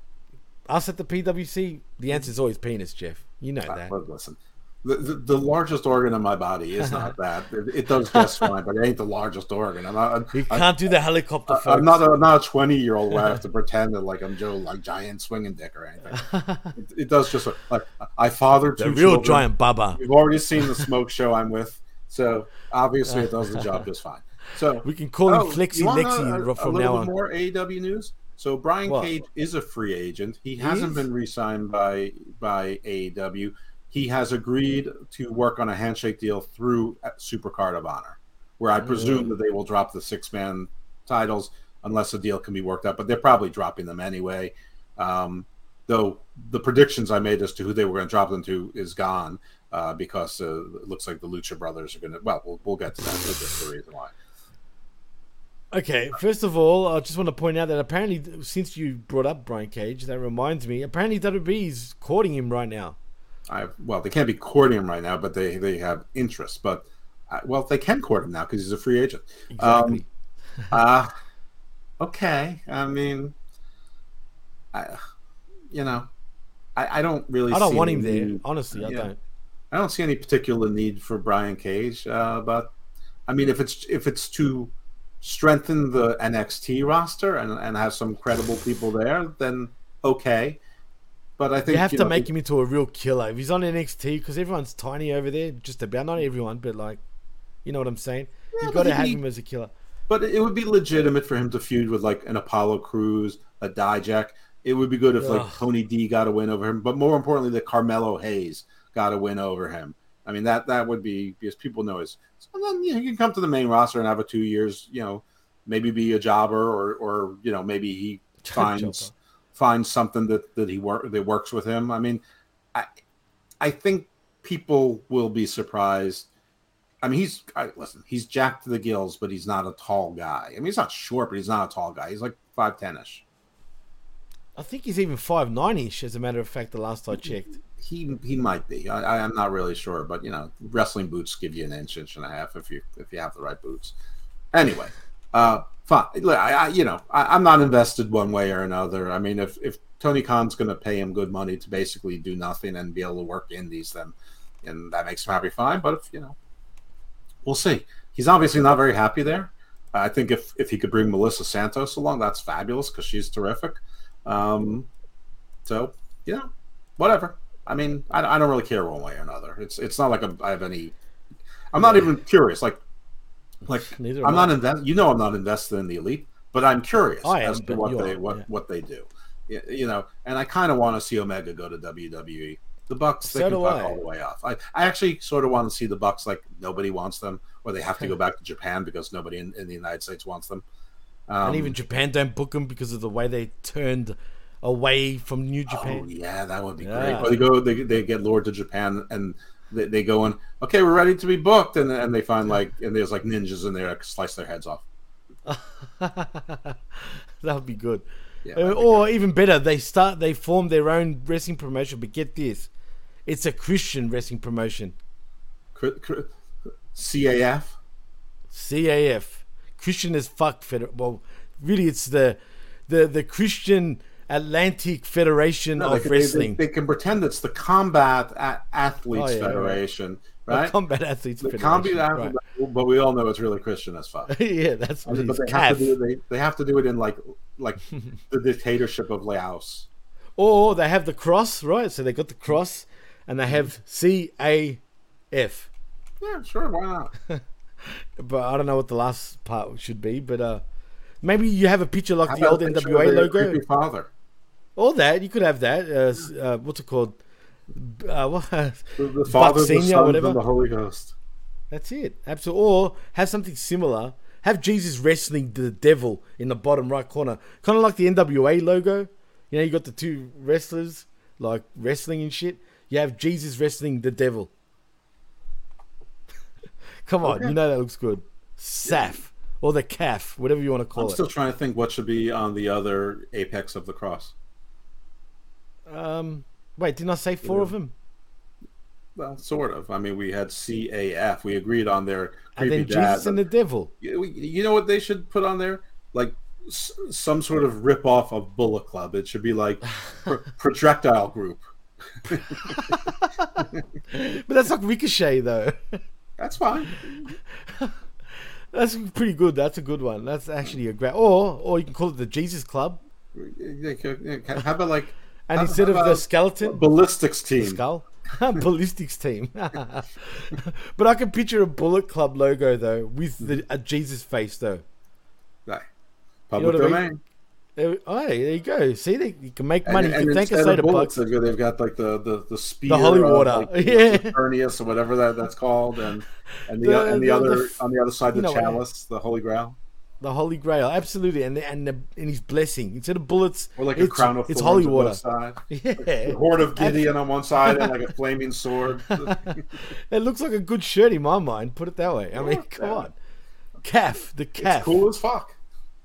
us at the PWC, the answer is always penis, Jeff. You know uh, that. But listen, the, the, the largest organ in my body is not that. It, it does just fine, but it ain't the largest organ. I'm not. You can't do the helicopter, folks. I'm not a not a 20 year old where I have to pretend that like I'm Joe like giant swinging dick or anything. it, it does just like I fathered the two real children. giant baba. You've already seen the smoke show I'm with, so obviously it does the job just fine. So We can call him Oh, Flexi you want Lexi a, a from now on. more AEW news. So Brian What? Cage is a free agent. He hasn't is? been re-signed by by AEW. He has agreed to work on a handshake deal through Supercard of Honor, where I presume that they will drop the six-man titles unless a deal can be worked out. But they're probably dropping them anyway. Um, though the predictions I made as to who they were going to drop them to is gone uh, because uh, it looks like the Lucha Brothers are going to. Well, we'll, we'll get to that. That's the reason why. Okay, first of all, I just want to point out that apparently, since you brought up Brian Cage, that reminds me. Apparently, WWE is courting him right now. I well, they can't be courting him right now, but they they have interest. But uh, well, they can court him now because he's a free agent. Exactly. Uh okay. I mean, I, you know, I, I don't really. I don't see want him there. need- Honestly, I yeah. don't. I don't see any particular need for Brian Cage. Uh, but I mean, if it's if it's to strengthen the NXT roster and, and have some credible people there, then okay. But I think You have to know, make him into a real killer. If he's on NXT, because everyone's tiny over there, just about not everyone, but like, you know what I'm saying. Yeah, You've got to have him as a killer. But it would be legitimate for him to feud with like an Apollo Crews, a Dijak. It would be good if like Ugh. Tony D got a win over him, but more importantly, that Carmelo Hayes got a win over him. I mean that that would be because people know his. So then you, know, you can come to the main roster and have a two years, you know, maybe be a jobber or or you know maybe he finds finds something that that he work that works with him. I mean, I I think people will be surprised. I mean, he's I, listen. He's jacked to the gills, but he's not a tall guy. I mean, he's not short, but he's not a tall guy. He's like five ten ish. I think he's even five nine ish. As a matter of fact, the last I checked. He he might be. I, am not really sure, but you know, wrestling boots give you an inch, inch and a half if you if you have the right boots. Anyway, uh, fine. I, I you know I, I'm not invested one way or another. I mean, if if Tony Khan's going to pay him good money to basically do nothing and be able to work indies, then and that makes him happy, fine. But if you know, we'll see. He's obviously not very happy there. I think if if he could bring Melissa Santos along, that's fabulous because she's terrific. Um, so you know, whatever. I mean, I, I don't really care one way or another. It's it's not like I'm, have any. I'm not even curious. Like, like Neither am I'm not I. invest. You know, I'm not invested in the elite, but I'm curious I am, as to what they what yeah. what they do. You know, and I kind of want to see Omega go to WWE. The Bucks, they So can do fuck I. all the way off. I, I actually sort of want to see the Bucks like nobody wants them, or they have to go back to Japan because nobody in, in the United States wants them. Um, and even Japan don't book them because of the way they turned away from New Oh Japan. yeah, that would be great. Yeah. Or they go, they, they get lured to Japan, and they, they go in. Okay, we're ready to be booked, and and they find like, and there's like ninjas in there that slice their heads off. that would be good. Yeah, Uh, be or even better, they start they form their own wrestling promotion. But get this, it's a Christian wrestling promotion. CAF. CAF, Christian as fuck. Feder- well, really, it's the the the Christian Atlantic Federation No, of they, they- Wrestling. They, can pretend it's the Combat A- Athletes Oh, yeah, right. Federation, The right? Combat Athletes The Federation. Combat right. Athletes, but we all know it's really Christian as fuck. yeah, that's but they have, to do, they, they have to do it in like like the dictatorship of Laos. Or they have the cross, right? So they got the cross, and they have C A F. Yeah, sure, why not? But I don't know what the last part should be. But uh, maybe you have a picture like How the old about a picture NWA logo. creepy father. Or that you could have that. Uh, uh, what's it called? Uh, what? The, Father, the Son, whatever. and the Holy Ghost. That's it. Absolutely. Or have something similar. Have Jesus wrestling the devil in the bottom right corner, kind of like the NWA logo. You know, you got the two wrestlers like wrestling and shit. You have Jesus wrestling the devil. Come on, you know that looks good. Saf or the calf, whatever you want to call it. I'm still trying to think what should be on the other apex of the cross. Um, wait, didn't I say four of them? Well, sort of. I mean, we had CAF. We agreed on their And creepy then dad. Jesus and the devil. you, you know what they should put on there? Like s- some sort of rip off of Bullet Club. It should be like pro- projectile group. But that's like Ricochet though. That's fine. That's pretty good. That's a good one. That's actually a great. Or or you can call it the Jesus Club. How about like And instead of the skeleton, ballistics team? skull. Ballistics team. but I can picture a Bullet Club logo though with the a Jesus face though. Right. You know Public what I mean? domain. Oh, there you go. See, they, you can make money. and you can thank us of later, bullets, bucks. they've got, like the the the spear, the holy of, water. like, Yeah. Eternius or whatever that that's called, and and the, The- and the, the- other the on the other side the chalice, the Holy Grail, The Holy Grail, absolutely, and and the, and his blessing instead of bullets, or like a crown of it's thorns holy on water. one side, Yeah, the horde of Gideon on one side, and like a flaming sword. it looks like a good shirt in my mind. Put it that way. I mean, Yeah, come yeah. on, calf, the calf. It's cool as fuck.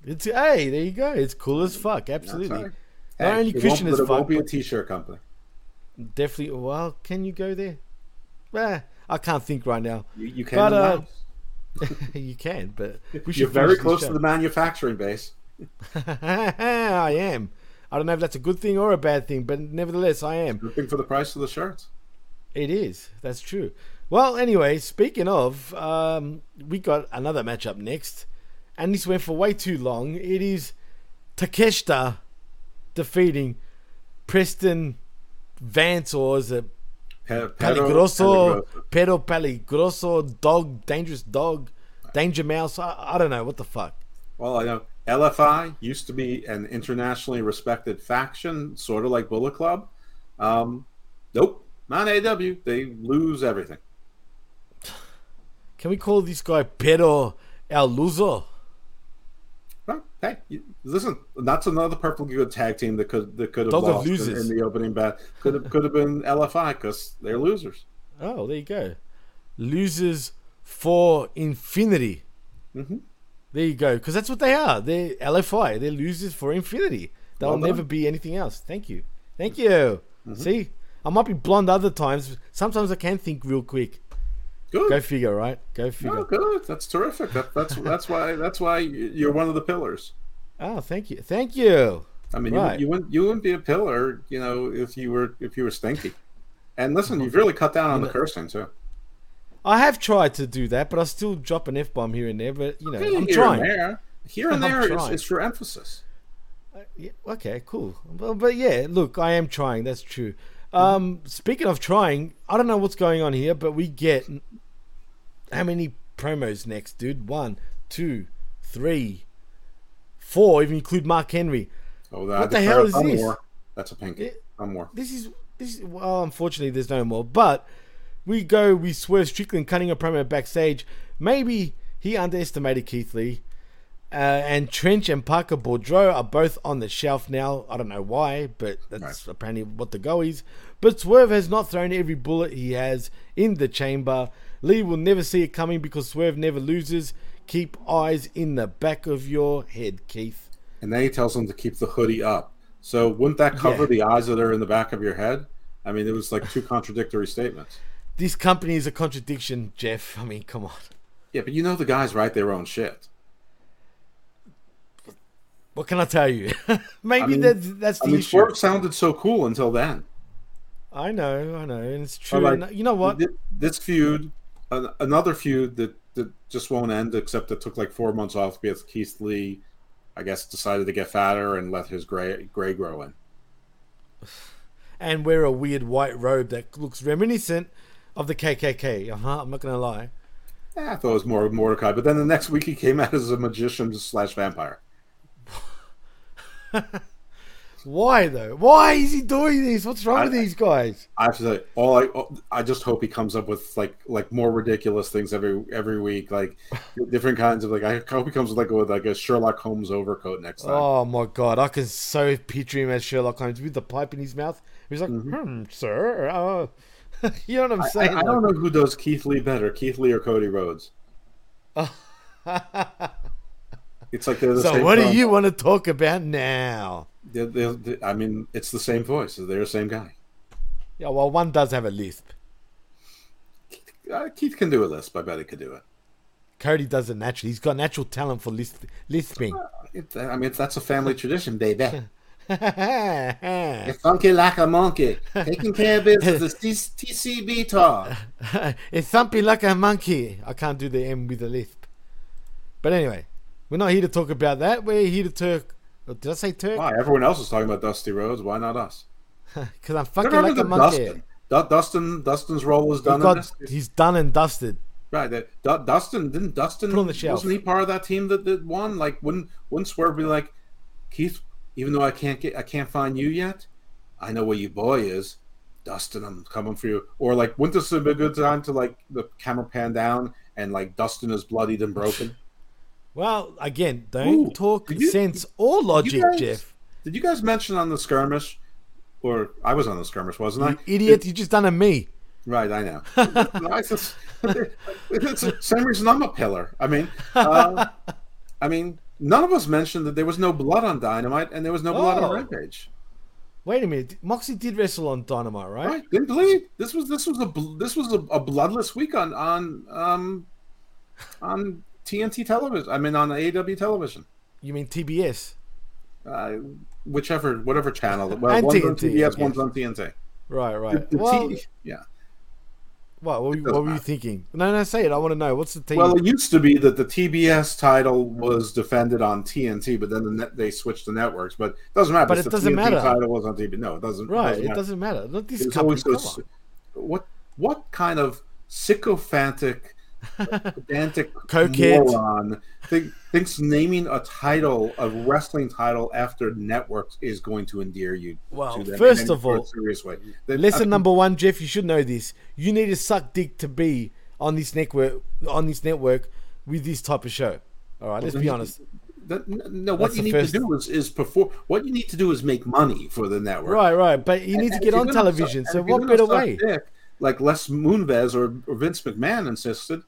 It's hey, there you go. It's cool as fuck. Absolutely. Not Hey, only Christian as it fuck, won't be a t-shirt company. definitely. Well, can you go there? Eh, I can't think right now. You, you can. But. you can, but we should You're very close to the manufacturing base. I am. I don't know if that's a good thing or a bad thing, but nevertheless, I am. Good thing for the price of the shirts. It is. That's true. Well, anyway, speaking of, um, we got another matchup next, and this went for way too long. It is Takeshita defeating Preston Vance or is it Pe- Peligroso. Pedro Peligroso, dog, dangerous dog, danger mouse. I, I don't know what the fuck. Well, I know LFI used to be an internationally respected faction, sort of like Bullet Club. Um, nope, not AW. They lose everything. Can we call this guy Pedro El Luso? Hey, listen, that's another perfectly good tag team that could that could have Dog lost in, in the opening bat. Could have could have been LFI because they're losers. Oh, there you go. Losers for infinity. Mhm. There you go. Because that's what they are. They're LFI. They're losers for infinity. They'll Well never be anything else. Thank you. Thank you. Mm-hmm. See, I might be blonde other times. Sometimes I can think real quick. Good. Go figure, right? Go figure. Oh, good. That's terrific. That, that's that's why that's why you're one of the pillars. Oh, thank you. Thank you. I mean, Right. you, you wouldn't you wouldn't be a pillar, you know, if you were if you were stinky. And listen, you've really cut down on the cursing too. I have tried to do that, but I still drop an F bomb here and there. But, you know, Okay, I'm here trying. And there. Here and there is, is for emphasis. Yeah, okay, cool. But, but yeah, look, I am trying. That's true. Um, speaking of trying, I don't know what's going on here, but we get how many promos next, dude? One, two, three, four. Even include Mark Henry. Oh, What the hell is this? More. That's a pinky. It- I'm more. This is this. Is, well, unfortunately, there's no more. But we go. We swerve Strickland cutting a promo backstage. Maybe he underestimated Keith Lee. Uh, and Trench and Parker Boudreaux are both on the shelf now. I don't know why, but that's apparently what the go is. But Swerve has not thrown every bullet he has in the chamber. Lee will never see it coming because Swerve never loses. Keep eyes in the back of your head, Keith. And then he tells him to keep the hoodie up. So wouldn't that cover Yeah. the eyes that are in the back of your head? I mean, it was like two contradictory statements. This company is a contradiction, Jeff. I mean, come on. Yeah, but you know the guys write their own shit. What can I tell you? Maybe I mean- that's that's the I mean, issue. Swerve sounded so cool until then. I know, I know, and it's true. like, and you know what? This feud, an- another feud that, that just won't end, except it took like four months off because Keith Lee, I guess, decided to get fatter and let his gray gray grow in. And wear a weird white robe that looks reminiscent of the KKK. Uh-huh, I'm not gonna lie. Eh, I thought it was more Mordecai, but then the next week he came out as a magician slash vampire. Why though? Why is he doing this? What's wrong I- with these guys? I have to say, all I I just hope he comes up with like like more ridiculous things every every week, like different kinds of like I hope he comes with like with like a Sherlock Holmes overcoat next time. Oh my god, I can so picture him as Sherlock Holmes with the pipe in his mouth. He's like, hmm, sir. Uh, you know what I'm I, saying? I don't know who does Keith Lee better, Keith Lee or Cody Rhodes. It's like they're the so what do you want to talk about now? They're- they're- they- I mean, it's the same voice. They're the same guy. Yeah, well, one does have a lisp. Uh, Keith can do a lisp. I bet he could do it. Cody does it naturally. He's got natural talent for lisp- lisping. it I mean, that's a family tradition, baby. it's funky like a monkey. Taking care of business. It's TCB talk. It's something like a monkey. I can't do the M with a lisp. But anyway, we're not here to talk about that. We're here to Turk. Did I say Turk? Why? Everyone else is talking about Dusty Rhodes. Why not us? Because I'm fucking like a monkey. Dustin. Du- Dustin. Dustin's role is done. got- he's done and dusted. Right. That, Du- Dustin didn't Dustin Put on the shelf. wasn't he part of that team that, that won? Like wouldn't wouldn't Swerve be like, Keith, even though I can't get I can't find you yet, I know where your boy is. Dustin, I'm coming for you. Or like wouldn't this have been a good time to like the camera pan down and like Dustin is bloodied and broken? Well, again, don't Ooh, talk you- sense or logic, guys- Jeff. Did you guys mention on the skirmish? Or I was on the skirmish, wasn't I? You idiot, you just done a me. Right, I know. I just, it's the same reason I'm a pillar. I mean, uh, I mean, none of us mentioned that there was no blood on Dynamite and there was no blood Oh. on Rampage. Wait a minute. Moxie did wrestle on Dynamite, right? Right? Didn't bleed. This was this was a this was a, a bloodless week on on um on TNT television. I mean, on AEW television. You mean TBS? Uh, whichever, whatever channel. Well, And one's TNT, I TBS, one's on TNT. Right, right. The well, T- yeah. What? What, were you- what were you thinking? No, no, say it. I want to know. What's the team? Well, it used to be that the TBS title was defended on TNT, but then the net, they switched the networks. But it doesn't matter. But it the doesn't TNT matter. Title was on TV. No, it doesn't. right. doesn't It doesn't matter. Not this It's company. always on. what what kind of sycophantic, pedantic Cokehead. moron think, thinks naming a title, a wrestling title after networks is going to endear you Well, to them first of all, serious way. That- Lesson I- uh, number one, Jeff. You should know this. You need to suck dick to be on this network. On this network with this type of show. All right. Let's be honest. that- no, what That's you need first- to do is, is perform. What you need to do is make money for the network. Right. Right. But you need to get on television. suck- So and if you're what gonna better way? dick, like Les Moonves or, or Vince McMahon insisted,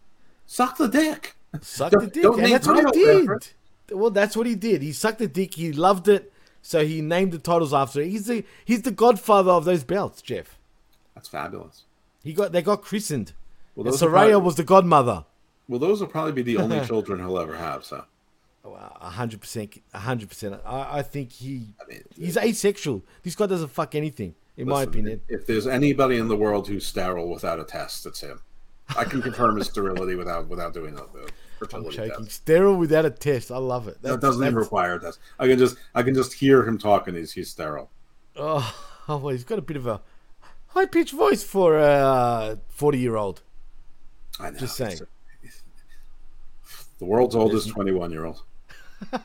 suck the dick. Suck the dick, don't and that's what he did. reference. Well, that's what he did. He sucked the dick. He loved it, so he named the titles after it. He's the he's the godfather of those belts, Jeff. That's fabulous. He got they got christened. Well, and Soraya probably- was the godmother. Well, those will probably be the only children he'll ever have. So oh, A hundred percent, a hundred percent. I I think he mean, he's asexual. This guy doesn't fuck anything, in my opinion. if there's anybody in the world who's sterile without a test, it's him. I can confirm his sterility without without doing the I'm fertility test. Sterile without a test. I love it. That That's- doesn't even require a test. I can just I can just hear him talking. He's he's sterile. Oh, oh, well, he's got a bit of a high pitched voice for a uh, forty year old. I know. Just saying. It's- The world's oldest twenty one year old.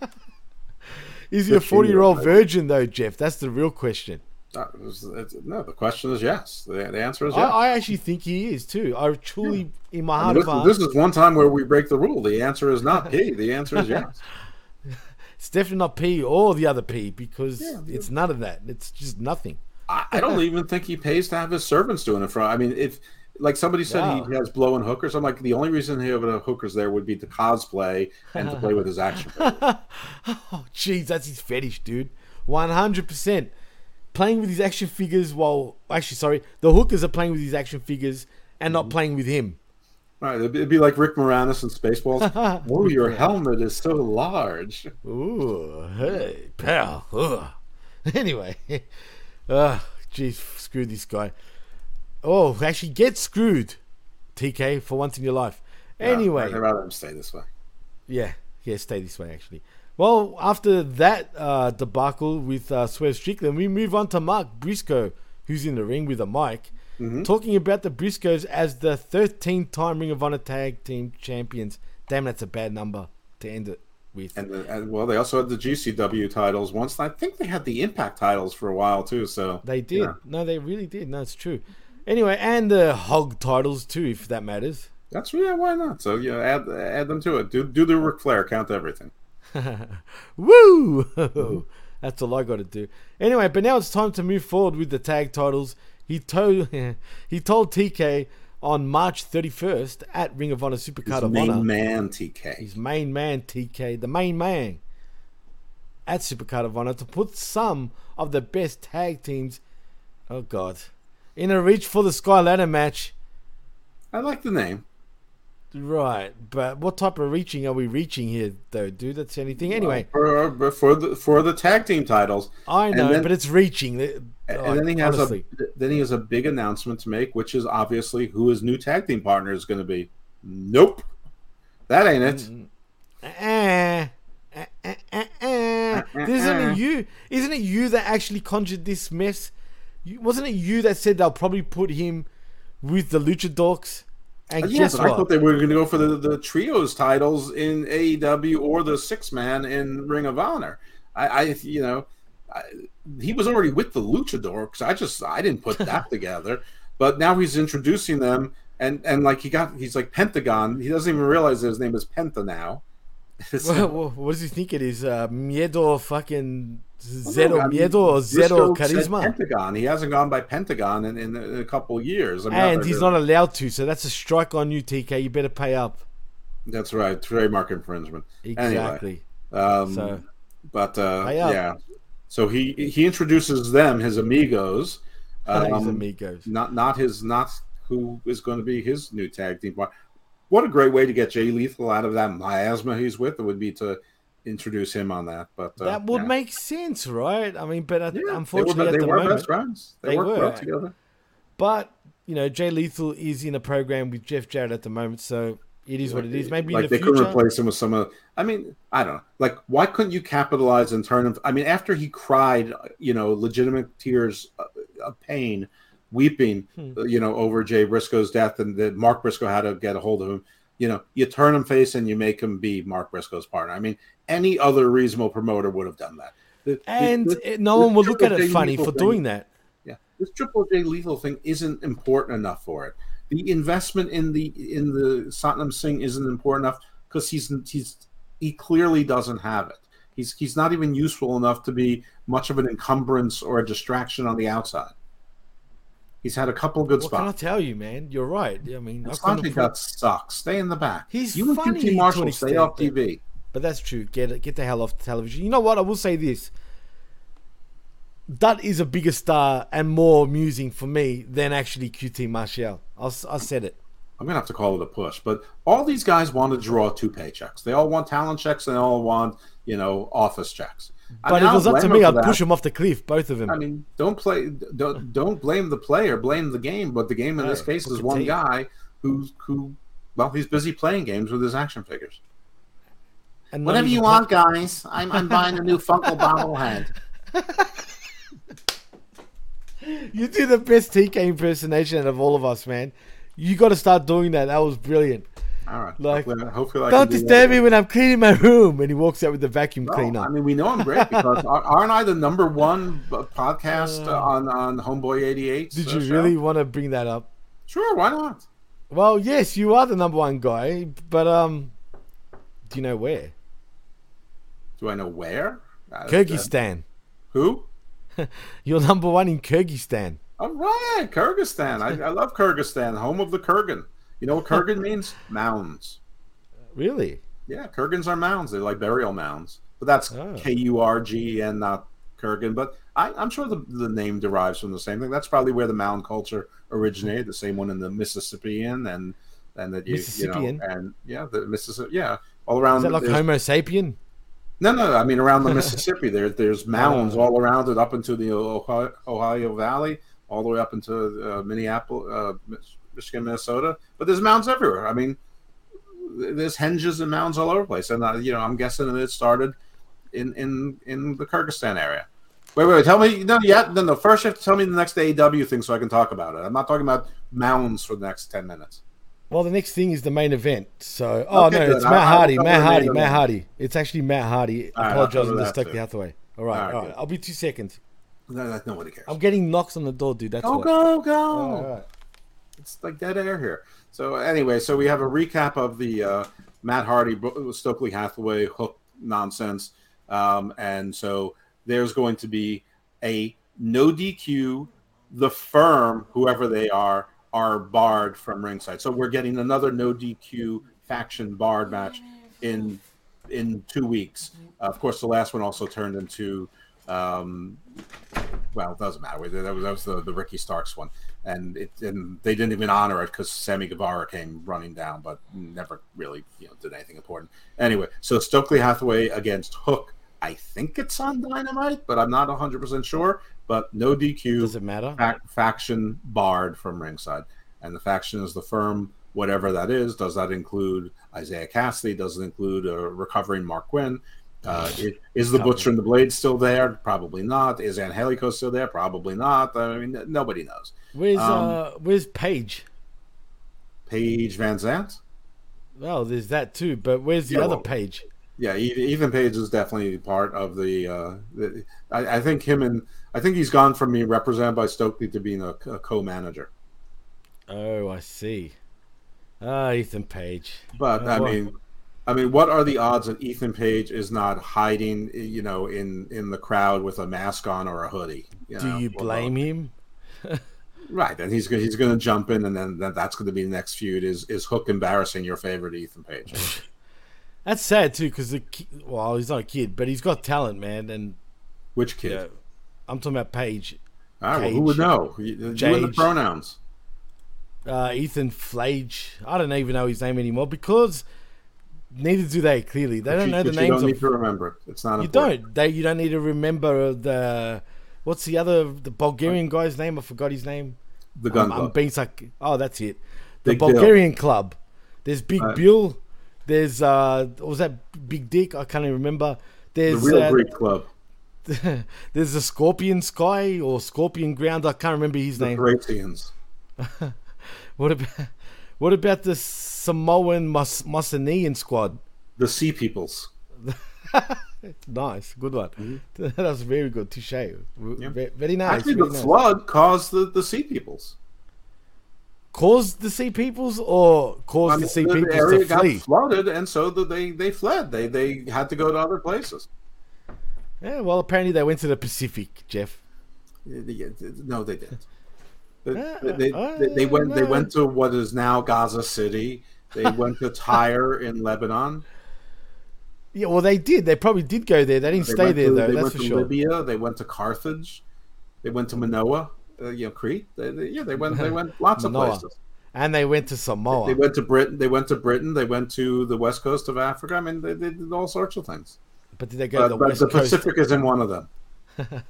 Is he a forty year old. virgin though, Jeff? That's the real question. It's- No, the question is yes. The, the answer is I, yes. I actually think he is too. I truly, in my I heart mean, of hearts, this is one time where we break the rule. The answer is not P. The answer is yes. it's definitely not P or the other P because it's none of that. It's just nothing. I, I don't even think he pays to have his servants doing it for. I mean, if like somebody said Wow. he has blowing hookers, I'm like the only reason he have the hookers there would be to cosplay and to play with his action. Oh, jeez, that's his fetish, dude. One hundred percent. Playing with his action figures while actually, sorry, the hookers are playing with his action figures and Mm-hmm. not playing with him. Right, it'd be, it'd be like Rick Moranis in Spaceballs. oh, your helmet is so large. Ooh, hey, pal. Ugh. Anyway, uh, jeez, screw this guy. Oh, actually, get screwed, TK, for once in your life. Anyway, I'd rather him stay this way. Yeah, yeah, stay this way actually. Well, after that uh, debacle with uh, Swerve Strickland, we move on to Mark Briscoe, who's in the ring with a mic, Mm-hmm. talking about the Briscoes as the 13th time Ring of Honor Tag Team Champions. Damn, that's a bad number to end it with. And, the, and well, they also had the GCW titles once. I think they had the Impact titles for a while too. So they did. yeah. No, they really did. No, it's true. Anyway, and the Hog titles too, if that matters. That's yeah, why not? So yeah, add add them to it. Do do the Ric Flair count everything. Woo! Mm-hmm. That's all I got to do. Anyway, but now it's time to move forward with the tag titles. He told he told TK on March 31st at Ring of Honor Supercard His of main man TK. his main man TK, the main man at Supercard of Honor to put some of the best tag teams. Oh God, in a reach for the Sky Ladder match. I like the name. Right, but what type of reaching are we reaching here, though, dude? That's anything. Anyway, for, for the for the tag team titles. I know, then- but it's reaching. And Like, then he has honestly. a then he has a big announcement to make, which is obviously who his new tag team partner is going to be. Nope, that ain't it. Eh, eh, eh, eh, eh. Isn't it you? Isn't it you that actually conjured this mess? You, wasn't it you that said they'll probably put him with the Luchadorks? And guess I thought they were going to go for the, the trios titles in AEW or the six man in Ring of Honor. I, I you know, I, he was already with the Luchadors. I just I didn't put that together. But now he's introducing them, and and like he got he's like Pentagon. He doesn't even realize that his name is Penta now. So- Well, well, what does he think it is? Uh, miedo fucking zero I mean, miedo or zero charisma? Pentagon. He hasn't gone by Pentagon in, in, a couple years. I mean, And he's not allowed to, so that's a strike on you, TK. You better pay up. That's right. Trademark infringement. Exactly. Anyway, um, So- but uh, yeah. So he he introduces them, his amigos. His um, amigos. Not not his not who is going to be his new tag team partner. What a great way to get Jay Lethal out of that miasma he's with. It would be to introduce him on that. But uh, that would yeah. make sense, right? I mean, but Yeah, unfortunately, they were, at they the were moment, best friends. They, they worked were. well together. But you know, Jay Lethal is in a program with Jeff Jarrett at the moment, so it is what it is. Maybe like in they the could future. replace him with some of. I mean, I don't know. Like, why couldn't you capitalize and turn him? I mean, after he cried, you know, legitimate tears of pain, weeping, Hmm. you know, over Jay Briscoe's death, and that Mark Briscoe had to get a hold of him. You know, you turn him face and you make him be Mark Briscoe's partner. I mean, any other reasonable promoter would have done that. The- the- and the- it- no one would look at it J funny for thing- doing that. yeah, this Triple J lethal thing isn't important enough for it. The investment in the in the Satnam Singh isn't important enough because he's he's he clearly doesn't have it. He's he's not even useful enough to be much of an encumbrance or a distraction on the outside. He's had a couple of good What can I spots. tell you, man? You're right. I mean, I couldn't Sanjay afford- Dutt sucks. Stay in the back. He's you and funny QT Marshall stay off TV. But that's true. Get get the hell off the television. You know what? I will say this. That is a bigger star and more amusing for me than actually QT Marshall. I, I said it. I'm gonna have to call it a push, but all these guys want to draw two paychecks. They all want talent checks and they all want you know office checks. I But mean, if it was up to me, I'd for push that. them off the cliff, both of them. I mean, don't play. Don't don't blame the player. Blame the game. But the game in this case is one Tate. guy who's who. Well, he's busy playing games with his action figures. And Whatever you pop- want, guys. I'm, I'm buying a new Funko bobblehead. You do the best TK impersonation out of all of us, man. You got to start doing that. That was brilliant. All right. Like, hopefully, hopefully I Don't can do disturb me when I'm cleaning my room. And he walks out with the vacuum No, cleaner. I mean, we know I'm great because aren't I the number one podcast uh, on on Homeboy 88? Did you really want to bring that up? Sure. Why not? Well, yes, you are the number one guy, but um, do you know where? Do I know where? Kyrgyzstan. Who? You're number one in Kyrgyzstan. All right, Kyrgyzstan. I, I love Kyrgyzstan, home of the Kurgan. You know what Kurgan means? Mounds. Really? Yeah, Kurgans are mounds. They're like burial mounds. But that's Oh. K U R G and not Kurgan. But I, I'm sure the, the name derives from the same thing. That's probably where the mound culture originated. The same one in the Mississippian and and that you, you know and yeah, the Mississippi. Yeah, all around. Is that like Homo sapien? no, no, I mean around the Mississippi. There, there's mounds all around it, up into the Ohio, Ohio Valley, all the way up into uh, Minneapolis, uh, Michigan, Minnesota. But there's mounds everywhere. I mean, there's henges and mounds all over the place. And uh, you know, I'm guessing that it started in in in the Kyrgyzstan area. Wait, wait, wait tell me. No, yeah, no, no. First, you have to tell me the next AEW thing so I can talk about it. I'm not talking about mounds for the next ten minutes. Well, the next thing is the main event. So, oh Okay, no, good. it's Matt Hardy. Matt Hardy. Matt. Hardy. It's actually Matt Hardy All right, apologizing to Stokely. Hathaway. All right, All right, all right. I'll be two seconds. No, no, nobody cares. I'm getting knocks on the door, dude. That's Go, what. go, go. All right. It's like dead air here. So anyway, so we have a recap of the uh, Matt Hardy, Stokely Hathaway hook nonsense, um, and so there's going to be a no DQ. The firm, whoever they are, are barred from ringside. So we're getting another no DQ faction barred match in in two weeks. Uh, of course, the last one also turned into. Um, well, it doesn't matter. That was, that was the, the Ricky Starks one, and it and they didn't even honor it because Sammy Guevara came running down, but never really you know did anything important. Anyway, so Stokely Hathaway against Hook. I think it's on Dynamite, but I'm not 100 percent sure. But no DQ. Does it matter? Fac- faction barred from ringside, and the faction is the firm, whatever that is. Does that include Isiah Kassidy? Does it include a recovering Marq Quen? Uh, is, is the Butcher and the Blade still there? Probably not. Is Angelico still there? Probably not. I mean, nobody knows. Where's Um, uh Where's Paige? Paige Van Zant? Well, there's that too, but where's the Yeah, other well- Paige? Yeah, Ethan Page is definitely part of the. Uh, the I, I think him and I think he's gone from being represented by Stokely to being a, a co-manager. Oh, I see. Ah, Ethan Page. But Oh, I well. mean, I mean, what are the odds that Ethan Page is not hiding, you know, in in the crowd with a mask on or a hoodie? do know? you Well, blame him? Right, and he's he's going to jump in, and then that, that's going to be the next feud. Is is Hook embarrassing your favorite Ethan Page? That's sad too, because the well, he's not a kid, but he's got talent, man. And Which kid? yeah, I'm talking about Page. All right, well, who would know? You, you and the pronouns. uh, Ethan Flage. I don't even know his name anymore because neither do they. Clearly, they But don't you, know the but you don't need of. to remember. It's not. You important. don't. They you don't need to remember the what's the other the Bulgarian guy's name? I forgot his name. The Gun I'm, I'm being sarc- Oh, that's it. The Big Bill. Bulgarian club. There's Big Right. Bill. There's uh, what was that Big Dick? I can't even remember. The There's real uh, Greek club. there's a Scorpion Sky or Scorpion Ground. I can't remember his The name. What about what about the Samoan Mas- Macedonian squad? The Sea Peoples. Nice, good one. that was very good. Touche. Ve- Very nice. Mm-hmm. Actually, very the nice. flood caused the, the Sea Peoples. Caused the sea peoples or caused I mean, the sea the, peoples area to got flee? flooded, and so the, they they fled. They they had to go to other places. Yeah, well, apparently they went to the Pacific, Jeff. No, they didn't. They, Uh, they, they, they went they went to what is now Gaza City. They went to Tyre in Lebanon. Yeah, well, they did. They probably did go there. They didn't They stay there to, though. They That's went for to sure. Libya. They went to Carthage. They went to Manoa. Uh, you know, Crete. They, they, yeah, they went. They went lots of places. And they went to Samoa. They went to Britain. They went to Britain. They went to the west coast of Africa. I mean, they, they did all sorts of things. but did they go But, to the but west the coast? Pacific is in one of them.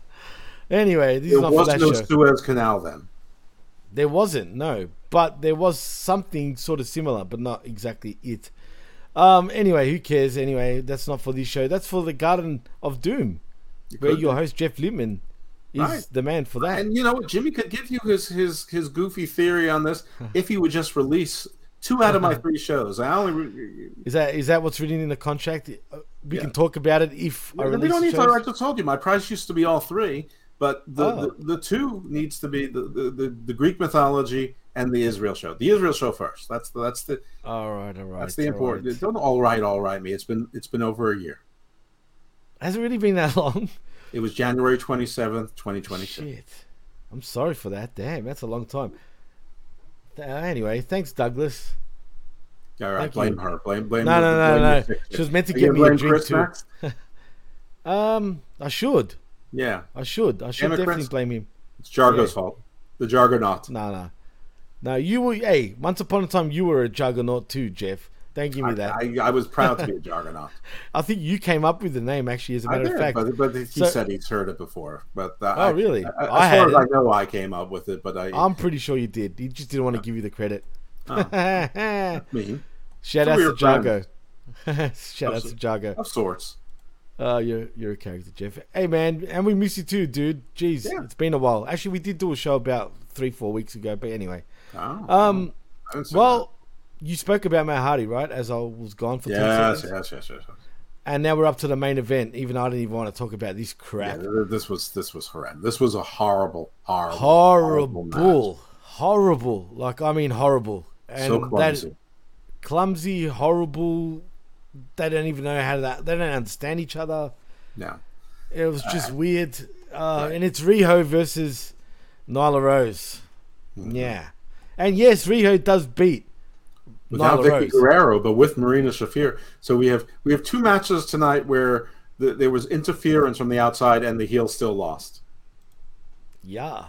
Anyway, this There is not for was that no show. Suez Canal then. There wasn't, no. But there was something sort of similar, but not exactly it. Um. Anyway, who cares? Anyway, that's not for this show. That's for the Garden of Doom, where your be. host Jeff Lippman is Right. the man for that. And you know what? Jimmy could give you his his his goofy theory on this if he would just release two out of my three shows. I only. Re- Is that is that what's written in the contract? Uh, We Yeah. can talk about it if I we don't need to. I just told you my price used to be all three, but the Oh. the, the two needs to be the, the, the, the Greek mythology and the Israel show. The Israel show first. That's the that's the All right, all right. that's the important. right. Don't all right, all right me. It's been it's been over a year. Has it really been that long? It was January twenty seventh, twenty twenty two. Shit. I'm sorry for that. Damn, that's a long time. Th- Anyway, thanks, Douglas. All right, Thank blame you. her. Blame blame. No, no, no, blame no. She was meant to Are get me a drink Chris too. Um, I should. Yeah, I should. I should definitely blame him. it's Jargo's Yeah. fault. The Jargonaut. No, no. No, you were. Hey, once upon a time, you were a juggernaut too, Jeff. Don't give me that. I, I, I was proud to be a juggernaut. I think you came up with the name, actually, as a I matter did, of fact. but, but he So- said he's heard it before. But uh, Oh, I- really? I, I as had far as it. I know, I came up with it. But I, I'm pretty sure you did. He just didn't want to give you the credit. me Shout out to Jago. Shout out Of- to Jago. of sorts. Uh, you're you're a character, Jeff. Hey man, and we miss you too, dude. Jeez, Yeah. it's been a while. Actually, we did do a show about three, four weeks ago. But anyway, Oh, um, well, you spoke about Matt Hardy, right? As I was gone for that. yes, seconds, yes, yes, yes, yes. and now we're up to the main event. Even I didn't even want to talk about this crap. th- this was this was horrendous. This was a horrible, horrible, horrible, match. horrible. Like I mean, horrible. And So clumsy. That, clumsy, horrible. They don't even know how to. They don't understand each other. Yeah, It was just weird. Uh, And it's Riho versus Nyla Rose. Mm-hmm. Yeah. And yes, Riho does beat without Nyla Vickie Rose. Guerrero, but with Marina Shafir. So we have we have two matches tonight where the, there was interference from the outside and the heel still lost. Yeah.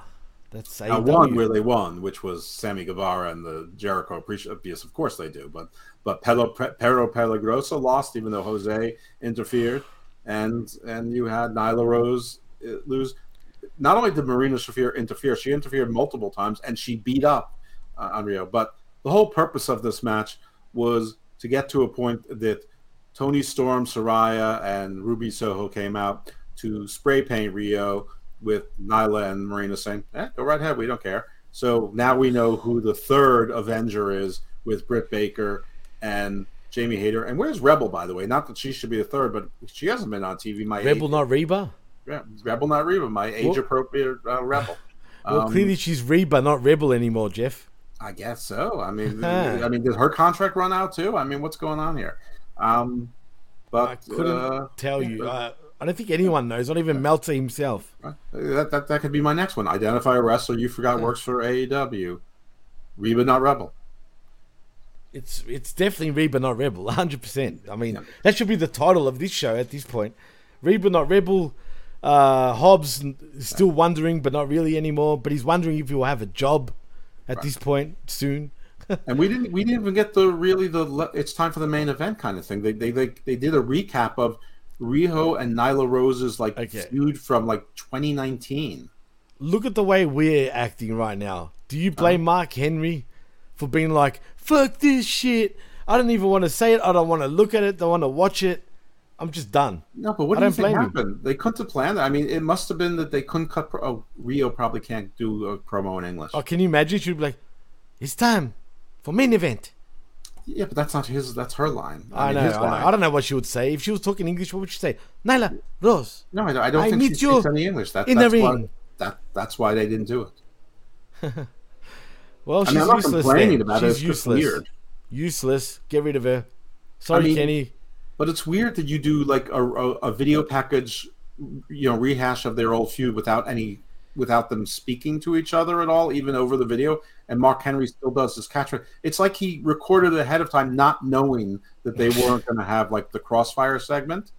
That's Now, AEW. one where they won, which was Sammy Guevara and the Jericho appreciation. Yes, of course they do. But but Pelo, Pero Pelagrosa lost, even though Jose interfered, and and you had Nyla Rose uh, lose. Not only did Marina Shafir interfere, she interfered multiple times, and she beat up uh, on Riho. But the whole purpose of this match was to get to a point that Toni Storm, Saraya, and Ruby Soho came out to spray paint Riho with Nyla and Marina saying, eh, go right ahead, we don't care. So now we know who the third Avenger is with Britt Baker and Jamie Hayter. And where's Rebel, by the way? Not that she should be the third, but she hasn't been on TV. My Rebel, age, not Reba? yeah, Rebel, not Reba, my age appropriate uh, Rebel. Well, Um, clearly she's Reba, not Rebel anymore, Jeff. I guess so. I mean, I mean, did her contract run out too? I mean, what's going on here? Um, but I couldn't uh, tell you. but- Uh, I don't think anyone knows, not even Meltzer himself. That, that that could be my next one. Identify a wrestler you forgot works for AEW. Reba, not Rebel. It's it's definitely Reba, not Rebel, 100%. I mean, that should be the title of this show at this point. Reba, not Rebel. Uh, Hobbs is still wondering, but not really anymore. But he's wondering if he will have a job at this point soon. and we didn't we didn't even get the really the it's time for the main event kind of thing. They they they, they did a recap of Riho and Nyla Rose's like Okay. feud from like 2019. look at the way we're acting right now. Do you blame uh-huh. Mark Henry for being like, fuck this shit? I don't even want to say it. I don't want to look at it. I don't want to watch it. I'm just done. No, but what I do you think blame you. happened? They couldn't have planned that. I mean, it must have been that they couldn't cut. Pro- oh, Riho probably can't do a promo in English. Oh, can you imagine? She'd be like, it's time for main event. Yeah, but that's not his. That's her line. I, mean, know, I know. I don't know what she would say. If she was talking English, what would she say? Nyla, Rose. No, I don't, I don't I think need she you speaks any English. That, in the that's why, ring. that that's why they didn't do it. Well, I she's mean, not useless. complaining then. about it. she's It's useless. weird. Useless. Get rid of her. Sorry, mean- Kenny. But it's weird that you do like a, a, a video package, you know, rehash of their old feud without any, without them speaking to each other at all, even over the video. And Mark Henry still does his catchphrase. It's like he recorded it ahead of time, not knowing that they weren't going to have like the crossfire segment,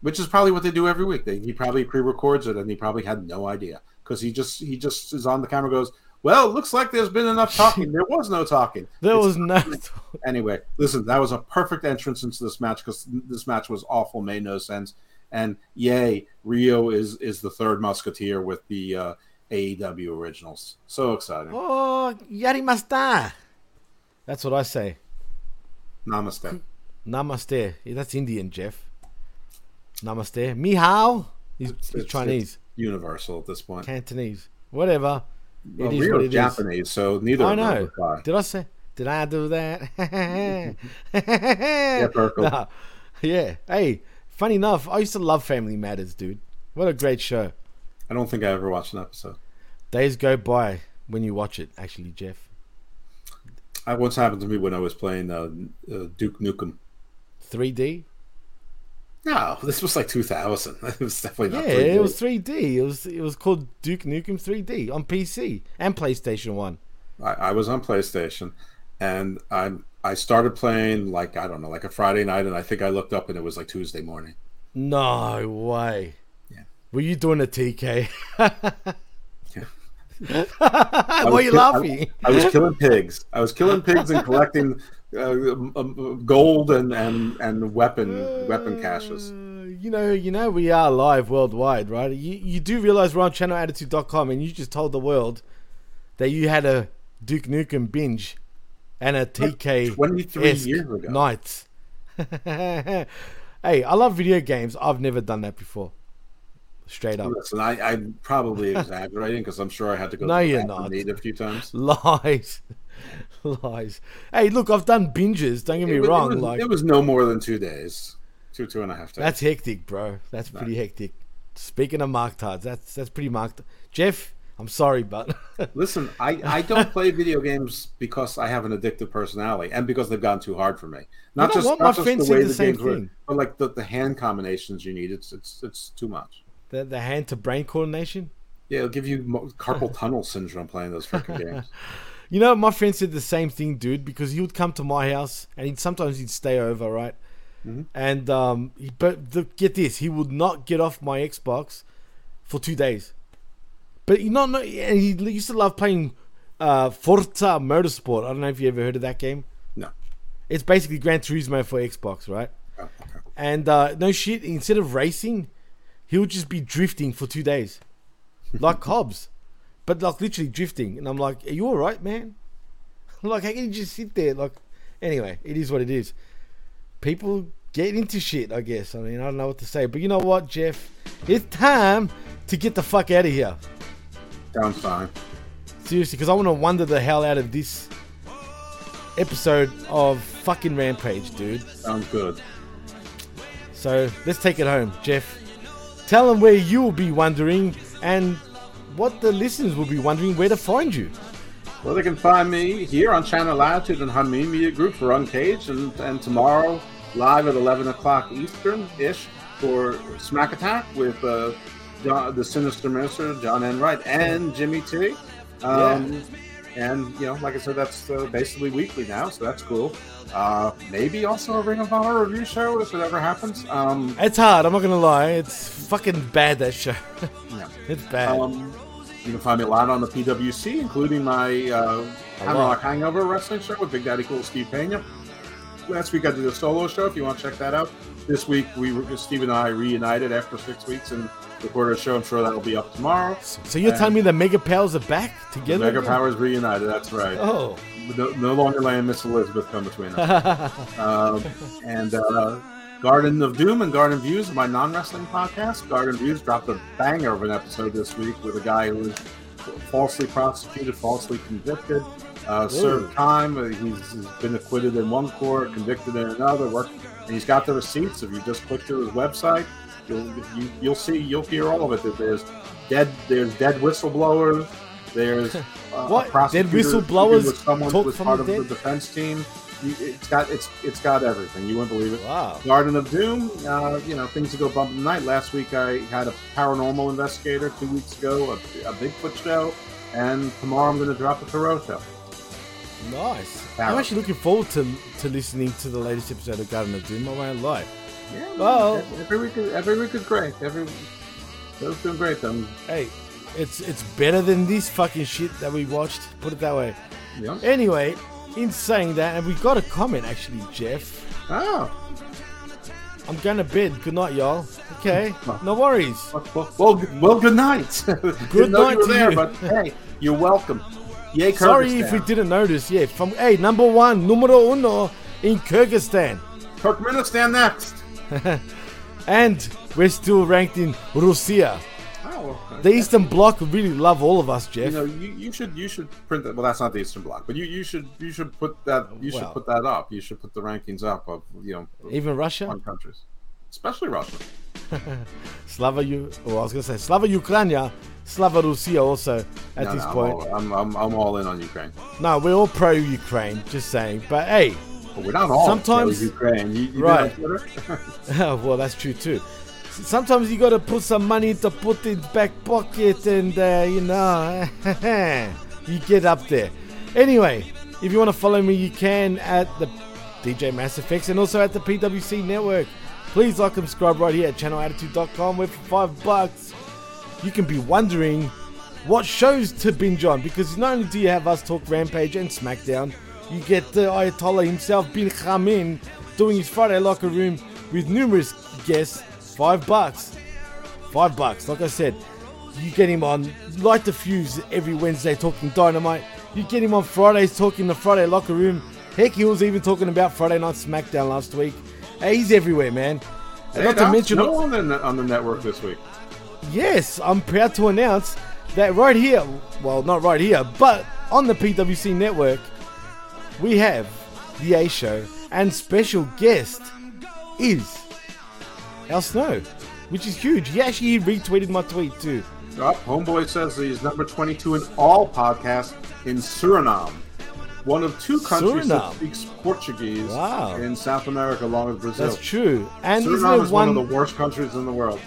which is probably what they do every week. They, he probably pre-records it, and he probably had no idea because he just he just is on the camera, goes, "Well, it looks like there's been enough talking. There was no talking. There It's was no. anyway, listen, that was a perfect entrance into this match because this match was awful, made no sense. And yay, Riho is is the third Musketeer with the uh, AEW originals. So exciting! Oh, yarimasta. That's what I say. Namaste. Namaste. Yeah, that's Indian, Jeff. Namaste. Mihao. He's, It's- he's Chinese. universal at this point. Cantonese. Whatever. Well, it is what it is. Japanese, so neither I know. Did I say? Did I do that? Yeah. Nah. Yeah. Hey, funny enough, I used to love Family Matters, dude. What a great show. I don't think I ever watched an episode. Days go by when you watch it, actually, Jeff. I once happened to me when I was playing uh, uh, Duke Nukem. 3D? No, this was like 2000. It was definitely Yeah, not. 3D. it was 3D. It was it was called Duke Nukem 3D on PC and PlayStation 1. I, I was on PlayStation, and I I started playing like I don't know, like a Friday night, and I think I looked up and it was like Tuesday morning. No way. Yeah. Were you doing a TK? I Why are you kill- laughing? I, I was killing pigs. I was killing pigs and collecting uh, um, um, gold and and and weapon weapon caches. Uh, You know, you know, we are live worldwide, right? You you do realize we're on channelattitude.com and you just told the world that you had a Duke Nukem binge and a TK 23 years ago. night. hey, I love video games. I've never done that before. Straight up. Listen, I, I'm probably exaggerating because I'm sure I had to go No, to the you're not. a few times. Lies. Lies. Hey, look, I've done binges. Don't get me It wrong. it was, like it was no more than two days, two two and a half days. That's hectic, bro. That's pretty hectic. Speaking of marked tards, that's that's pretty marked. Jeff, I'm sorry, but Listen, I, I don't play video games because I have an addictive personality and because they've gotten too hard for me. Not just, not just the way the the, same games thing. but like the, the hand combinations you need. It's it's it's too much. the the hand to brain coordination. Yeah, it'll give you carpal tunnel syndrome playing those freaking games. You know, my friend said the same thing, dude, because he would come to my house and he'd sometimes he'd stay over, right? And um, he, but the, get this, he would not get off my Xbox for two days. But he not, not and he used to love playing uh, Forza Motorsport. I don't know if you ever heard of that game. No. It's basically Gran Turismo for Xbox, right? Oh, okay. And uh, no shit, instead of racing, he would just be drifting for two days, like Hobbs, but like literally drifting. And I'm like, "Are you all right, man? like, how can you just sit there?" Like, anyway, it is what it is. People get into shit, I guess. I mean, I don't know what to say, but you know what, Jeff? It's time to get the fuck out of here. Sounds fine. Seriously, because I want to wonder the hell out of this episode of fucking Rampage, dude. Sounds good. So let's take it home, Jeff. Tell them where you will be wondering and what the listeners will be wondering where to find you. Well, they can find me here on Channel Attitude and Hameen Media Group for Uncaged, and, and tomorrow live at 11 o'clock Eastern ish for Smack Attack with uh, John, the Sinister Minister, John Enright, and Jimmy T. Um, And, you know, like I said, that's uh, basically weekly now, so that's cool. Uh, maybe also a Ring of Honor review show if it ever happens. Um, It's hard, I'm not gonna lie. It's fucking bad that show. yeah. it's bad. Um, you can find me a lot on the PWC, including my uh, Hammerlock Hangover wrestling show with Big Daddy Cool Steve Pena. last week I did a solo show. If you want to check that out, this week we were, Steve and I reunited after six weeks and recorded a show. I'm sure that'll be up tomorrow. So you're telling me the Mega Powers are back together? Mega again? Powers reunited. That's right. Oh. No, no longer letting Miss Elizabeth come between us. um, and uh, Garden of Doom and Garden Views, my non-wrestling podcast. Garden Views dropped a banger of an episode this week with a guy who was falsely prosecuted, falsely convicted, uh, served time. Uh, He's, he's been acquitted in one court, convicted in another. Work, and he's got the receipts. If you just click through his website, you'll you, you'll see, you'll hear all of it. There's dead, there's dead whistleblowers. There's uh, What? Dead whistleblowers with someone who was part of the defense team. It's got it's it's got everything. You wouldn't believe it. Wow. Garden of Doom. Uh, you know things that go bump in the night. Last week I had a paranormal investigator. Two weeks ago a, a Bigfoot show, and tomorrow I'm going to drop a Thoreau show. Nice. I'm actually looking forward to to listening to the latest episode of Garden of Doom. I won't lie. Yeah, Well- every week is, every week is great. Every those doing great. Um, Hey, it's it's better than this fucking shit that we watched. Put it that way. yeah. Anyway, in saying that, and we got a comment actually, Jeff. Oh, I'm going to bed. Good night, y'all. Okay, no worries. well, well, good- well good night. Good night you were to there, you. but hey, you're welcome. Yay, Sorry if we didn't notice. Yeah, from hey number one, numero uno in Kyrgyzstan, Turkmenistan next. and we're still ranked in Russia. The Eastern Bloc really love all of us, Jeff. you know, you, you should you should print that. Well, that's not the Eastern Bloc, but you, you should you should put that you should put that up. You should put the rankings up of you know Even Russia, countries, especially Russia. Slava, you. Oh, I was gonna say Slava Ukraina, Slava Russia also. At No, this no, point, I'm, all, I'm, I'm I'm all in on Ukraine. no, we're all pro Ukraine. Just saying, but hey, But we're not all Sometimes- pro Ukraine. You, you Right. well, that's true too. Sometimes you gotta put some money to put in back pocket, and uh, you know, you get up there. Anyway, if you want to follow me, you can at the DJ Mass Effects and also at the PWC Network. Please like and subscribe right here at channelattitude.com where for five bucks you can be wondering what shows to binge on because not only do you have us talk Rampage and SmackDown, you get the Ayatollah himself, Bin Khamin, doing his Friday locker room with numerous guests. Five bucks. Five bucks. Like I said, you get him on Light the Fuse every Wednesday talking Dynamite. You get him on Fridays talking the Friday locker room. Heck, he was even talking about Friday Night SmackDown last week. Hey, he's everywhere, man. And not to mention, no one on the, on the network this week. Yes, I'm proud to announce that right here, well, not right here, but on the PWC network, we have the A Show, and special guest is Al Snow, which is huge. He actually retweeted my tweet too. Oh, Homeboy says he's number 22 in all podcasts in Suriname. One of two countries Suriname. that speaks Portuguese Wow. in South America, along with Brazil. That's true. And Suriname isn't is one, one? of the worst countries in the world.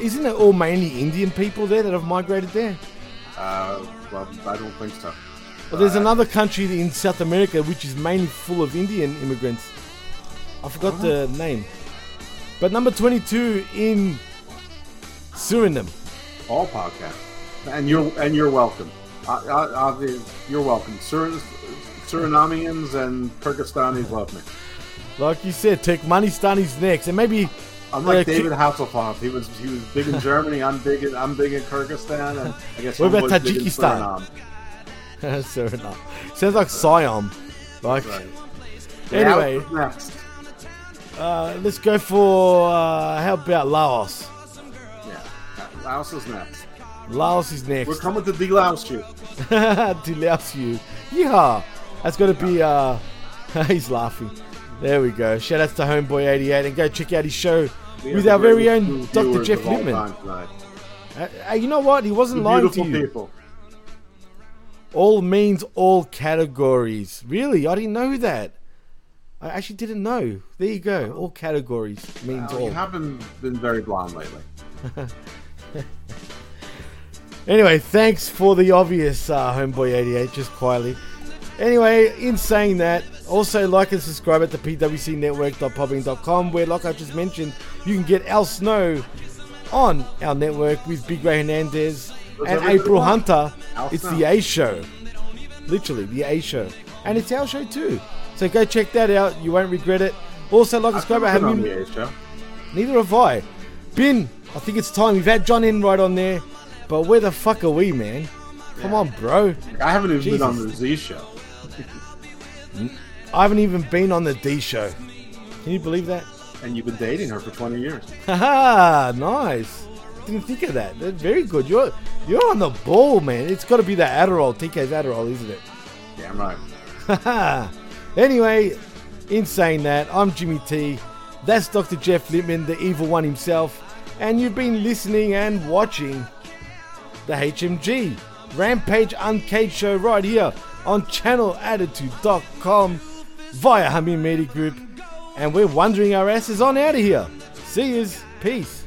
Isn't it all mainly Indian people there that have migrated there? Uh, well, I don't think so. Well, there's Uh, another country in South America which is mainly full of Indian immigrants. I forgot the name. But number 22 in Suriname. all podcasts, and you're and you're welcome. I, I, I, you're welcome. Sur, Surinamians and Kyrgyzstanis love me. Like you said, Turkmenistan's next. And maybe I'm like Uh, David Hasselhoff. He was he was big in Germany. I'm big in I'm big in Kyrgyzstan, and I guess What about Homeboy's big in Tajikistan? Suriname. Suriname. Sounds like Siam. Like, Right. anyway, uh, let's go for, uh, how about Laos? yeah, Laos is next. Laos is next. We're coming to de-louse you. Laos you. Yeah. that's gonna be, uh, he's laughing. There we go. Shout outs to Homeboy88 and go check out his show We with our very own Dr. Jeff of all Lippman. time tonight. Uh, uh, you know what? He wasn't lying to you. people. All means all categories. Really? I didn't know that. I actually didn't know. There you go. All categories means Well, all. you haven't been very blind lately. Anyway, thanks for the obvious, uh, Homeboy88, just quietly. Anyway, in saying that, also like and subscribe at the pwcnetwork.podbean.com, where, like I just mentioned, you can get Al Snow on our network with Big Ray Hernandez Was and April? Hunter. Al It's Snow. the A Show. Literally, the A Show. And it's our show too. So go check that out. You won't regret it. Also, like I've subscribe. never been on the show. Neither have I. Bin, I think it's time. We've had John Enright on there, but where the fuck are we, man? Come on, bro. I haven't even been on the Z show. I haven't even been on the D show. Can you believe that? And you've been dating her for 20 years. Haha, nice. Didn't think of that. That's very good. You're you're on the ball, man. It's got to be the Adderall, TK's Adderall, isn't it? Damn right. Haha. Anyway, in saying that, I'm Jimmy T. That's Dr. Jeff Lippman, the evil one himself, and you've been listening and watching the HMG Rampage Uncaged show right here on channelattitude.com via Hameen Media Group, and we're wondering our asses on out of here. See yous. Peace.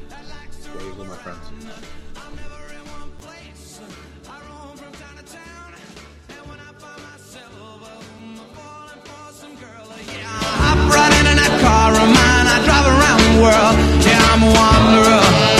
car of mine. I drive around the world. Yeah, I'm a wanderer.